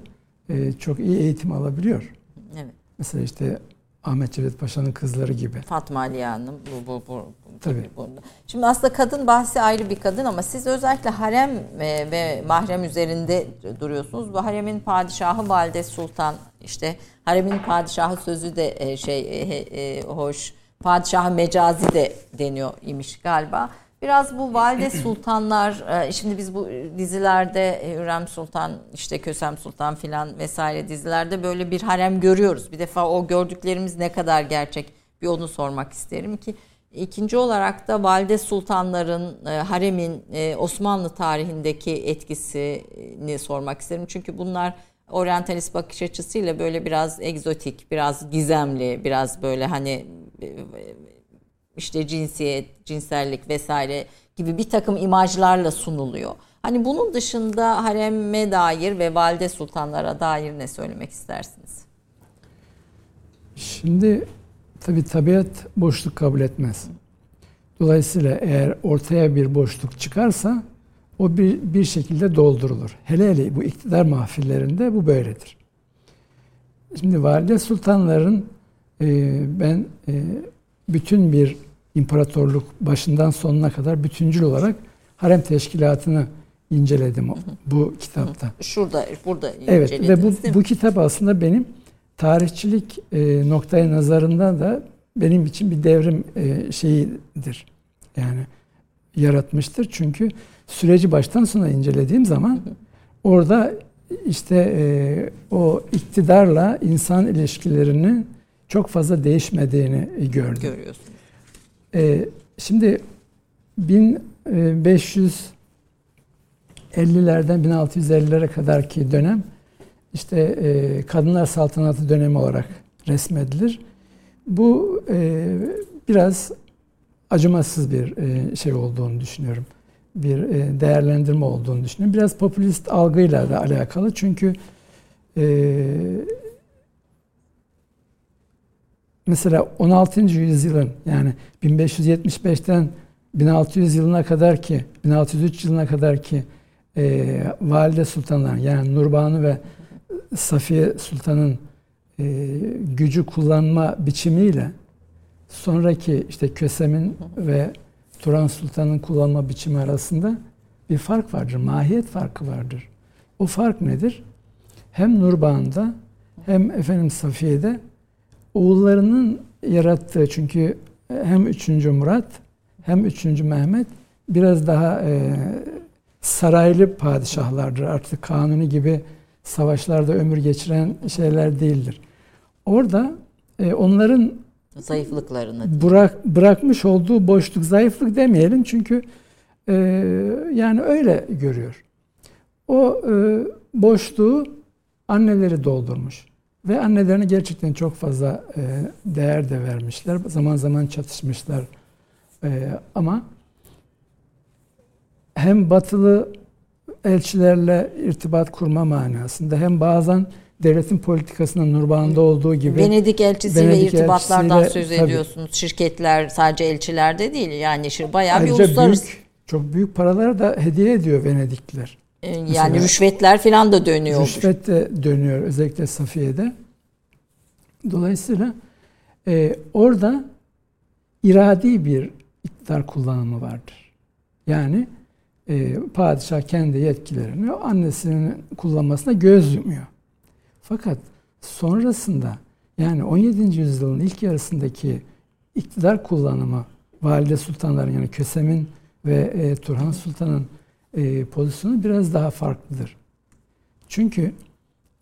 e, çok iyi eğitim alabiliyor. Evet. Mesela işte Ahmet Cevdet Paşa'nın kızları gibi. Fatma Aliye Hanım bu, bu, bu, bu Tabii. Burada. Şimdi aslında kadın bahsi ayrı bir kadın ama siz özellikle harem ve, ve mahrem üzerinde duruyorsunuz. Bu haremin padişahı Valide Sultan işte haremin padişahı sözü de e, şey e, e, hoş. Padişahı mecazi de deniyor imiş galiba. Biraz bu valide sultanlar, e, şimdi biz bu dizilerde e, Hürrem Sultan, işte Kösem Sultan filan vesaire dizilerde böyle bir harem görüyoruz. Bir defa o gördüklerimiz ne kadar gerçek bir onu sormak isterim ki. İkinci olarak da valide sultanların, e, haremin Osmanlı tarihindeki etkisini sormak isterim. Çünkü bunlar oryantalist bakış açısıyla böyle biraz egzotik, biraz gizemli, biraz böyle hani işte cinsiyet, cinsellik vesaire gibi bir takım imajlarla sunuluyor. Hani bunun dışında hareme dair ve valide sultanlara dair ne söylemek istersiniz? Şimdi tabi tabiat boşluk kabul etmez. Dolayısıyla eğer ortaya bir boşluk çıkarsa o bir, bir şekilde doldurulur. Hele hele bu iktidar mahfillerinde bu böyledir. Şimdi valide sultanların ben e, bütün bir imparatorluk başından sonuna kadar bütüncül olarak harem teşkilatını inceledim bu kitapta. Şurada, burada Evet ve bu, bu kitap aslında benim tarihçilik e, noktaya nazarında da benim için bir devrim e, şeyidir. Yani yaratmıştır. Çünkü süreci baştan sona incelediğim zaman orada işte e, o iktidarla insan ilişkilerinin çok fazla değişmediğini gördüm. Görüyorsunuz. Ee, şimdi 1550'lerden 1650'lere kadar ki dönem işte e, kadınlar saltanatı dönemi olarak resmedilir. Bu e, biraz acımasız bir e, şey olduğunu düşünüyorum. Bir e, değerlendirme olduğunu düşünüyorum. Biraz popülist algıyla da alakalı. Çünkü e, mesela 16. yüzyılın yani 1575'ten 1600 yılına kadar ki 1603 yılına kadar ki e, valide sultanlar yani Nurbanu ve Safiye Sultan'ın e, gücü kullanma biçimiyle sonraki işte Kösem'in ve Turan Sultan'ın kullanma biçimi arasında bir fark vardır. Mahiyet farkı vardır. O fark nedir? Hem Nurban'da hem efendim Safiye'de oğullarının yarattığı çünkü hem 3. Murat hem 3. Mehmet biraz daha e, saraylı padişahlardır. Artık kanuni gibi savaşlarda ömür geçiren şeyler değildir. Orada e, onların zayıflıklarını bırak, bırakmış olduğu boşluk, zayıflık demeyelim çünkü e, yani öyle görüyor. O e, boşluğu anneleri doldurmuş. Ve annelerine gerçekten çok fazla e, değer de vermişler. Zaman zaman çatışmışlar. E, ama hem batılı elçilerle irtibat kurma manasında hem bazen devletin politikasının Nurban'da olduğu gibi Venedik elçisiyle Venedik irtibatlardan elçisiyle, söz tabii. ediyorsunuz. Şirketler sadece elçilerde değil yani şir- bayağı bir ayrıca uluslararası büyük, çok büyük paralar da hediye ediyor Venedikliler. E, yani Mesela- rüşvetler falan da dönüyor. Rüşvet de dönüyor özellikle Safiye'de. Dolayısıyla e, orada iradi bir iktidar kullanımı vardır. Yani e, padişah kendi yetkilerini annesinin kullanmasına göz yumuyor. Fakat sonrasında yani 17. yüzyılın ilk yarısındaki iktidar kullanımı valide sultanların yani Kösem'in ve e, Turhan Sultan'ın e, pozisyonu biraz daha farklıdır. Çünkü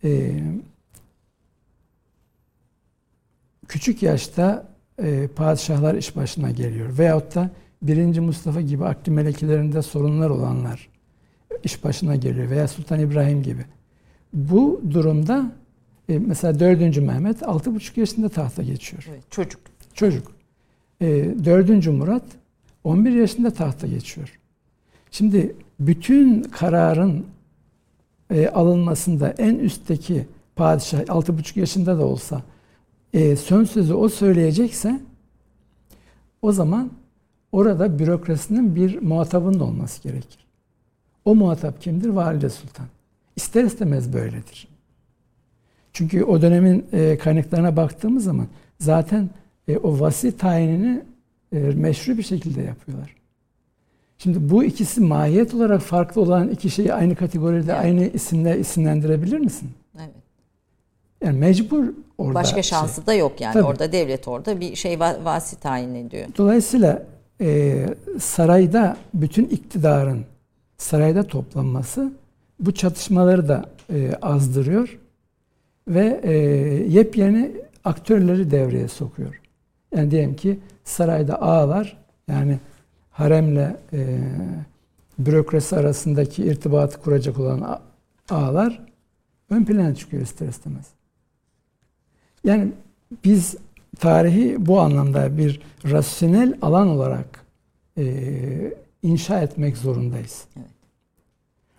e, küçük yaşta e, padişahlar iş başına geliyor. Veyahut da 1. Mustafa gibi akli melekelerinde sorunlar olanlar iş başına geliyor. Veya Sultan İbrahim gibi. Bu durumda e, mesela 4. Mehmet 6,5 yaşında tahta geçiyor. Evet, çocuk. Çocuk. E, 4. Murat 11 yaşında tahta geçiyor. Şimdi bütün kararın e, alınmasında en üstteki padişah 6,5 yaşında da olsa e, son sözü o söyleyecekse o zaman orada bürokrasinin bir muhatabının olması gerekir. O muhatap kimdir? Valide Sultan. İster istemez böyledir. Çünkü o dönemin e, kaynaklarına baktığımız zaman zaten e, o vasi tayinini e, meşru bir şekilde yapıyorlar. Şimdi bu ikisi mahiyet olarak farklı olan iki şeyi aynı kategoride evet. aynı isimle isimlendirebilir misin? Evet. Yani mecbur orada. Başka şansı şey. da yok yani. Tabii. Orada devlet orada bir şey vasi tayin ediyor. Dolayısıyla e, sarayda bütün iktidarın sarayda toplanması bu çatışmaları da e, azdırıyor ve e, yepyeni aktörleri devreye sokuyor. Yani diyelim ki sarayda ağlar yani haremle e, bürokrasi arasındaki irtibatı kuracak olan ağlar ön plana çıkıyor ister istemez. Yani biz tarihi bu anlamda bir rasyonel alan olarak e, inşa etmek zorundayız. Evet.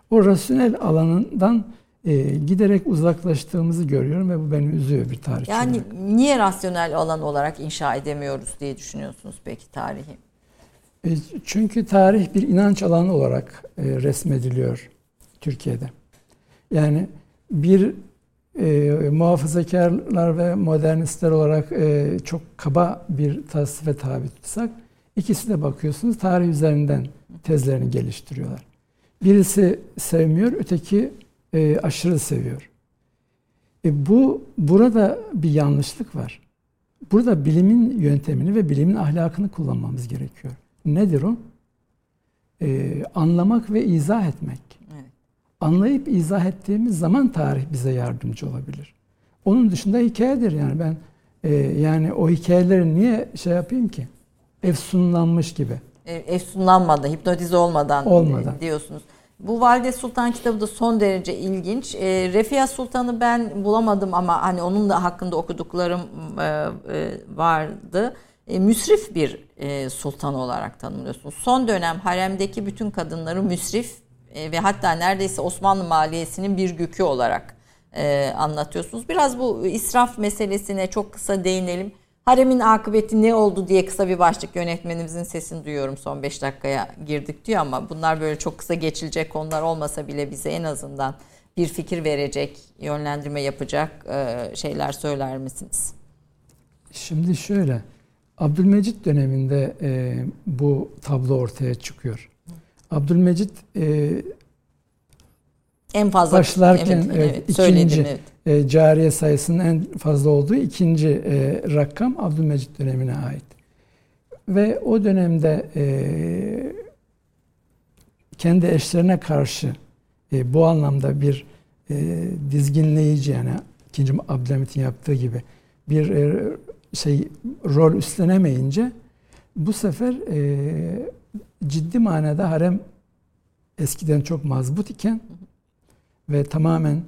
O rasyonel alanından e, giderek uzaklaştığımızı görüyorum ve bu beni üzüyor bir tarih. Yani olarak. niye rasyonel alan olarak inşa edemiyoruz diye düşünüyorsunuz peki tarihi? E, çünkü tarih bir inanç alanı olarak e, resmediliyor Türkiye'de. Yani bir e, muhafazakarlar ve modernistler olarak e, çok kaba bir tasnife tabi tutsak ikisi de bakıyorsunuz tarih üzerinden tezlerini geliştiriyorlar. Birisi sevmiyor, öteki e, aşırı seviyor. E, bu burada bir yanlışlık var. Burada bilimin yöntemini ve bilimin ahlakını kullanmamız gerekiyor. Nedir o? E, anlamak ve izah etmek. Evet. Anlayıp izah ettiğimiz zaman tarih bize yardımcı olabilir. Onun dışında hikayedir yani ben e, yani o hikayeleri niye şey yapayım ki? Efsunlanmış gibi. E, efsunlanmadan, hipnotize olmadan, olmadan diyorsunuz. Bu Valide Sultan kitabı da son derece ilginç. E, Refia Sultan'ı ben bulamadım ama hani onun da hakkında okuduklarım e, e, vardı. E, müsrif bir e, sultan olarak tanımlıyorsunuz. Son dönem haremdeki bütün kadınları müsrif e, ve hatta neredeyse Osmanlı maliyesinin bir gükü olarak e, anlatıyorsunuz. Biraz bu israf meselesine çok kısa değinelim. Haremin akıbeti ne oldu diye kısa bir başlık yönetmenimizin sesini duyuyorum son 5 dakikaya girdik diyor ama bunlar böyle çok kısa geçilecek konular olmasa bile bize en azından bir fikir verecek, yönlendirme yapacak e, şeyler söyler misiniz? Şimdi şöyle, Abdülmecit döneminde e, bu tablo ortaya çıkıyor. Abdülmecit e, en fazla başlarken evet, evet, evet, ikinci evet. E, cariye sayısının en fazla olduğu ikinci e, rakam Abdülmecit dönemine ait. Ve o dönemde e, kendi eşlerine karşı e, bu anlamda bir e, dizginleyici yani ikinci Abdülhamit'in yaptığı gibi bir e, şey rol üstlenemeyince bu sefer e, ciddi manada harem eskiden çok mazbut iken ve tamamen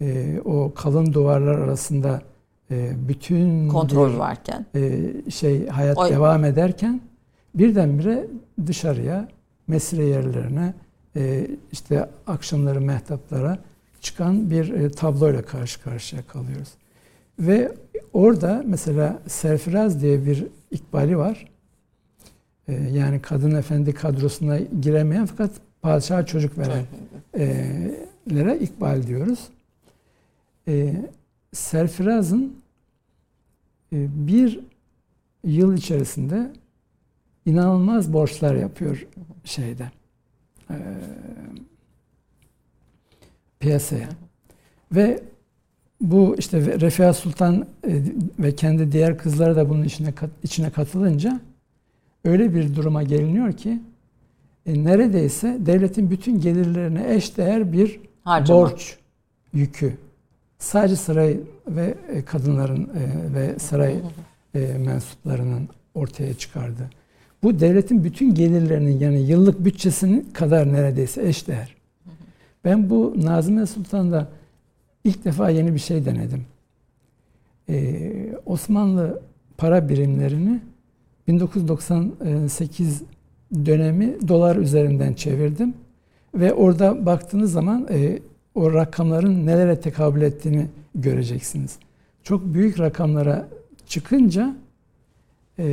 e, o kalın duvarlar arasında e, bütün kontrol bir, varken e, şey hayat Oy. devam ederken birdenbire dışarıya mesire yerlerine e, işte akşamları mehtaplara çıkan bir e, tabloyla karşı karşıya kalıyoruz. Ve orada mesela Serfiraz diye bir ikbali var. E, yani kadın efendi kadrosuna giremeyen fakat padişah çocuk veren e, ikbal diyoruz e, Serfiraz'ın e, bir yıl içerisinde inanılmaz borçlar yapıyor şeyde e, piyasaya. Ve bu işte Refia Sultan e, ve kendi diğer kızları da bunun içine içine katılınca öyle bir duruma geliniyor ki e, neredeyse devletin bütün gelirlerine eş değer bir Harcama. borç yükü sadece saray ve e, kadınların e, ve saray e, mensuplarının ortaya çıkardı. Bu devletin bütün gelirlerinin yani yıllık bütçesinin kadar neredeyse eşdeğer. Ben bu Nazım Sultan'da ilk defa yeni bir şey denedim. Ee, Osmanlı para birimlerini 1998 dönemi dolar üzerinden çevirdim. Ve orada baktığınız zaman e, o rakamların nelere tekabül ettiğini göreceksiniz. Çok büyük rakamlara çıkınca e,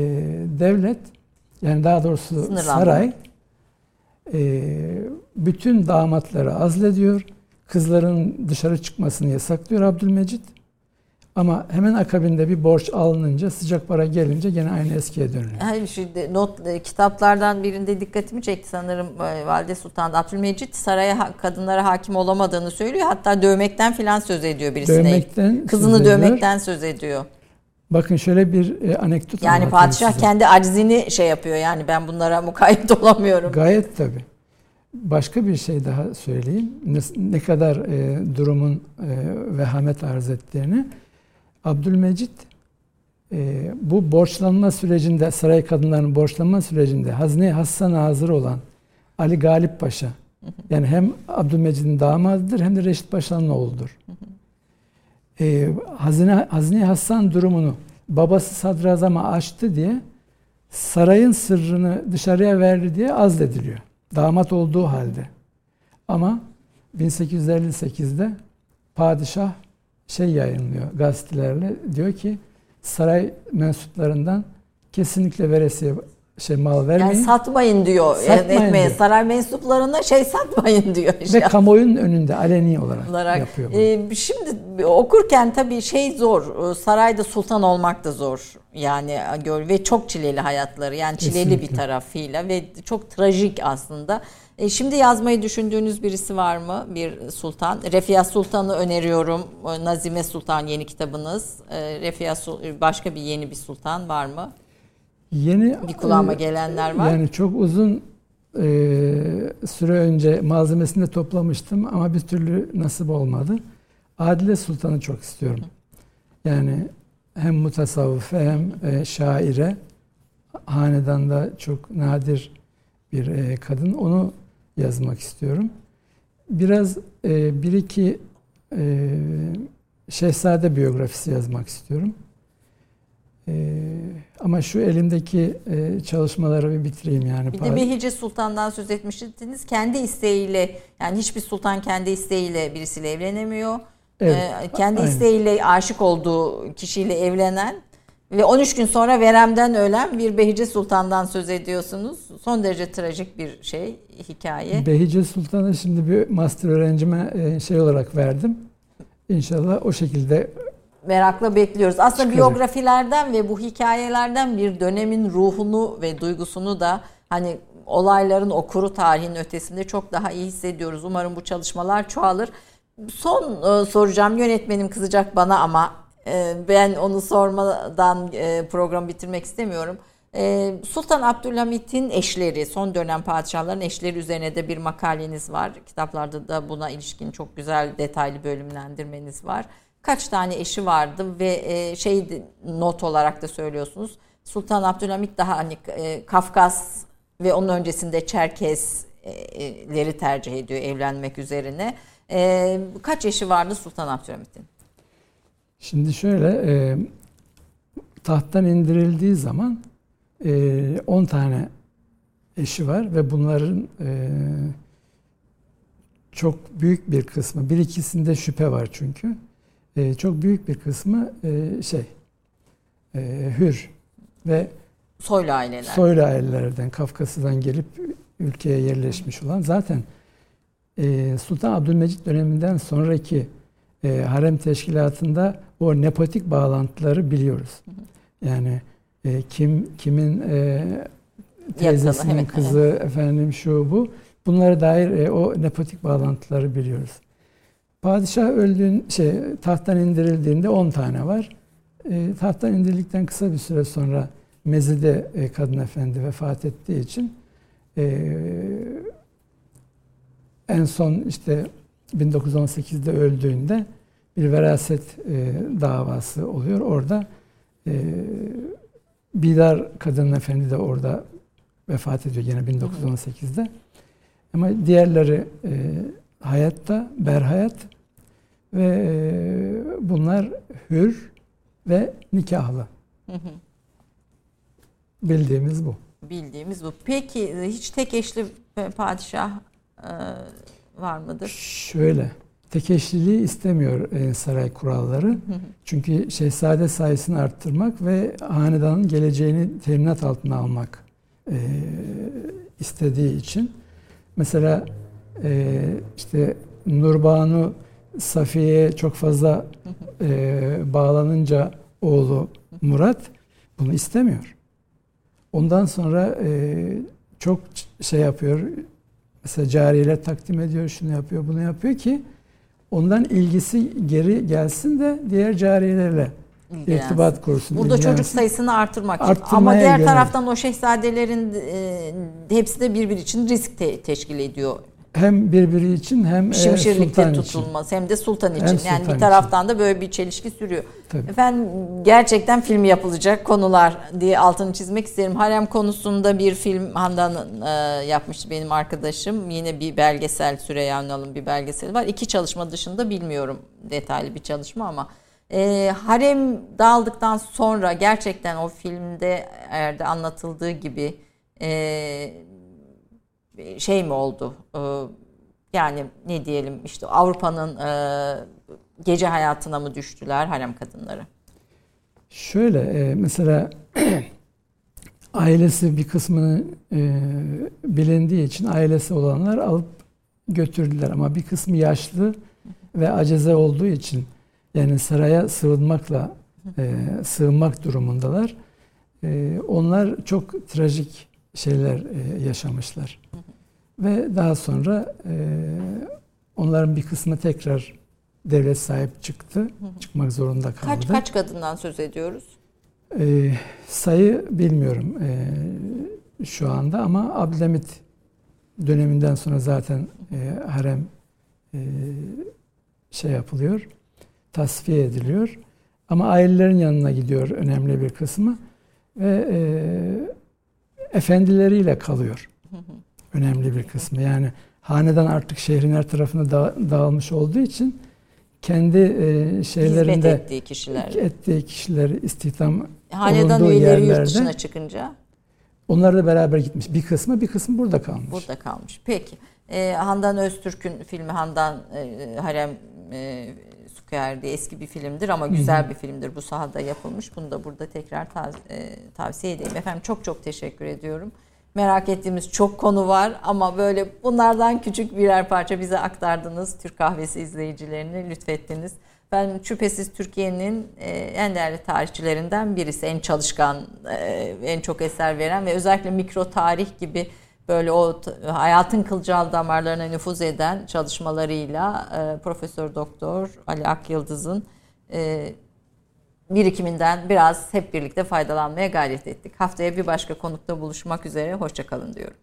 devlet yani daha doğrusu saray e, bütün damatları azlediyor. Kızların dışarı çıkmasını yasaklıyor Abdülmecit. Ama hemen akabinde bir borç alınınca sıcak para gelince gene aynı eskiye dönüyor. Hayır şu not e, kitaplardan birinde dikkatimi çekti sanırım e, Valide Sultan Abdülmecit saraya kadınlara hakim olamadığını söylüyor. Hatta dövmekten filan söz ediyor birisine. Dövmekten Kızını söz dövmekten söz ediyor. Bakın şöyle bir e, anekdot Yani padişah size. kendi acizini şey yapıyor yani ben bunlara mukayyet olamıyorum. Gayet tabii. Başka bir şey daha söyleyeyim. Ne, ne kadar e, durumun e, vehamet arz ettiğini. Abdülmecit e, bu borçlanma sürecinde, saray kadınlarının borçlanma sürecinde Hazne Hassan hazır olan Ali Galip Paşa, yani hem Abdülmecid'in damadıdır hem de Reşit Paşa'nın oğludur. E, Hazine, Hazne Hassan durumunu babası sadrazama açtı diye sarayın sırrını dışarıya verdi diye azlediliyor. Damat olduğu halde. Ama 1858'de padişah şey yayınlıyor gazetelerle. Diyor ki saray mensuplarından kesinlikle veresiye şey mal vermeyin. Yani satmayın diyor. Satmayın yani diyor. Saray mensuplarına şey satmayın diyor. Ve kamuoyunun önünde aleni olarak, olarak yapıyor bunu. E, şimdi okurken tabii şey zor. Sarayda sultan olmak da zor. Yani gör ve çok çileli hayatları. Yani çileli Kesinlikle. bir tarafıyla ve çok trajik aslında. E, şimdi yazmayı düşündüğünüz birisi var mı? Bir sultan. Refia Sultan'ı öneriyorum. Nazime Sultan yeni kitabınız. E, Refia başka bir yeni bir sultan var mı? Yeni bir kulağıma e, gelenler var. Yani çok uzun e, süre önce malzemesini toplamıştım ama bir türlü nasip olmadı. Adile Sultan'ı çok istiyorum. Yani hem mutasavvıfe hem e, şaire hanedanda çok nadir bir e, kadın. Onu yazmak istiyorum. Biraz e, bir iki e, şehzade biyografisi yazmak istiyorum. E, ama şu elimdeki e, çalışmaları bir bitireyim yani. Bir de Behice Sultan'dan söz etmiştiniz. Kendi isteğiyle yani hiçbir sultan kendi isteğiyle birisiyle evlenemiyor. Evet, ee, kendi aynen. isteğiyle aşık olduğu kişiyle evlenen ve 13 gün sonra veremden ölen bir Behice Sultan'dan söz ediyorsunuz. Son derece trajik bir şey, hikaye. Behice Sultan'ı şimdi bir master öğrencime e, şey olarak verdim. İnşallah o şekilde merakla bekliyoruz. Aslında çıkacak. biyografilerden ve bu hikayelerden bir dönemin ruhunu ve duygusunu da hani olayların okuru tarihin ötesinde çok daha iyi hissediyoruz. Umarım bu çalışmalar çoğalır. Son e, soracağım yönetmenim kızacak bana ama e, ben onu sormadan e, programı bitirmek istemiyorum. E, Sultan Abdülhamit'in eşleri, son dönem padişahların eşleri üzerine de bir makaleniz var. Kitaplarda da buna ilişkin çok güzel detaylı bölümlendirmeniz var kaç tane eşi vardı ve e, şey not olarak da söylüyorsunuz. Sultan Abdülhamit daha hani e, Kafkas ve onun öncesinde Çerkesleri tercih ediyor evlenmek üzerine. E, kaç eşi vardı Sultan Abdülhamit'in? Şimdi şöyle e, tahttan indirildiği zaman 10 e, tane eşi var ve bunların e, çok büyük bir kısmı, bir ikisinde şüphe var çünkü e, çok büyük bir kısmı e, şey e, hür ve soylu aileler. Soylu ailelerden Kafkasya'dan gelip ülkeye yerleşmiş olan zaten e, Sultan Abdülmecit döneminden sonraki e, harem teşkilatında o nepotik bağlantıları biliyoruz. Yani e, kim kimin e, teyzesinin Yakala, kızı efendim şu bu bunlara dair e, o nepotik bağlantıları biliyoruz. Padişah öldüğün şey tahttan indirildiğinde 10 tane var. E, tahttan indirildikten kısa bir süre sonra Mezide e, kadın efendi vefat ettiği için e, en son işte 1918'de öldüğünde bir veraset e, davası oluyor. Orada e, Bidar kadın efendi de orada vefat ediyor yine 1918'de. Ama diğerleri e, hayatta, berhayat ve e, bunlar hür ve nikahlı. Bildiğimiz bu. Bildiğimiz bu. Peki e, hiç tek eşli padişah e, var mıdır? Şöyle, tek eşliliği istemiyor e, saray kuralları. Çünkü şehzade sayısını arttırmak ve hanedanın geleceğini teminat altına almak e, istediği için. Mesela e, işte Nurbanu Safiye'ye çok fazla e, bağlanınca oğlu Murat bunu istemiyor. Ondan sonra e, çok şey yapıyor. Mesela cariyeler takdim ediyor, şunu yapıyor, bunu yapıyor ki ondan ilgisi geri gelsin de diğer cariyelerle irtibat kursun. Burada çocuk sayısını artırmak için. Ama diğer göre. taraftan o şehzadelerin e, hepsi de birbiri için risk te- teşkil ediyor. Hem birbiri için hem e, Şimşirlikte sultan için. tutulması hem de sultan için. Hem yani sultan bir taraftan da böyle bir çelişki sürüyor. Tabii. Efendim gerçekten film yapılacak konular diye altını çizmek isterim. Harem konusunda bir film Handan e, yapmıştı benim arkadaşım. Yine bir belgesel Süreyya Ünal'ın bir belgeseli var. İki çalışma dışında bilmiyorum detaylı bir çalışma ama e, harem dağıldıktan sonra gerçekten o filmde anlatıldığı gibi e, şey mi oldu? E, yani ne diyelim işte Avrupa'nın e, gece hayatına mı düştüler harem kadınları? Şöyle e, mesela ailesi bir kısmını e, bilindiği için ailesi olanlar alıp götürdüler ama bir kısmı yaşlı ve acize olduğu için yani saraya sığınmakla sığınmak durumundalar. Onlar çok trajik şeyler e, yaşamışlar. Ve daha sonra e, onların bir kısmı tekrar devlet sahip çıktı. Çıkmak zorunda kaldı. Kaç kaç kadından söz ediyoruz? E, sayı bilmiyorum e, şu anda ama Abdülhamit döneminden sonra zaten e, harem e, şey yapılıyor, tasfiye ediliyor. Ama ailelerin yanına gidiyor önemli bir kısmı ve e, efendileriyle kalıyor önemli bir kısmı. Yani hanedan artık şehrin her tarafına da, dağılmış olduğu için kendi e, şeylerinde Hizmet ettiği kişiler. ettiği kişiler istihdam Hanedan üyeleri yurt yerlerde dışına çıkınca onlar da beraber gitmiş. Bir kısmı bir kısmı burada kalmış. burada kalmış. Peki. E, Handan Öztürk'ün filmi Handan e, Harem e, Diye eski bir filmdir ama güzel bir filmdir. Bu sahada yapılmış. Bunu da burada tekrar tav- e, tavsiye edeyim. Efendim çok çok teşekkür ediyorum. Merak ettiğimiz çok konu var ama böyle bunlardan küçük birer parça bize aktardınız. Türk Kahvesi izleyicilerini lütfettiniz. Ben şüphesiz Türkiye'nin e, en değerli tarihçilerinden birisi. En çalışkan, e, en çok eser veren ve özellikle mikro tarih gibi böyle o hayatın kılcal damarlarına nüfuz eden çalışmalarıyla e, Profesör Doktor Ali Akyıldız'ın e, birikiminden biraz hep birlikte faydalanmaya gayret ettik. Haftaya bir başka konukta buluşmak üzere. Hoşçakalın diyorum.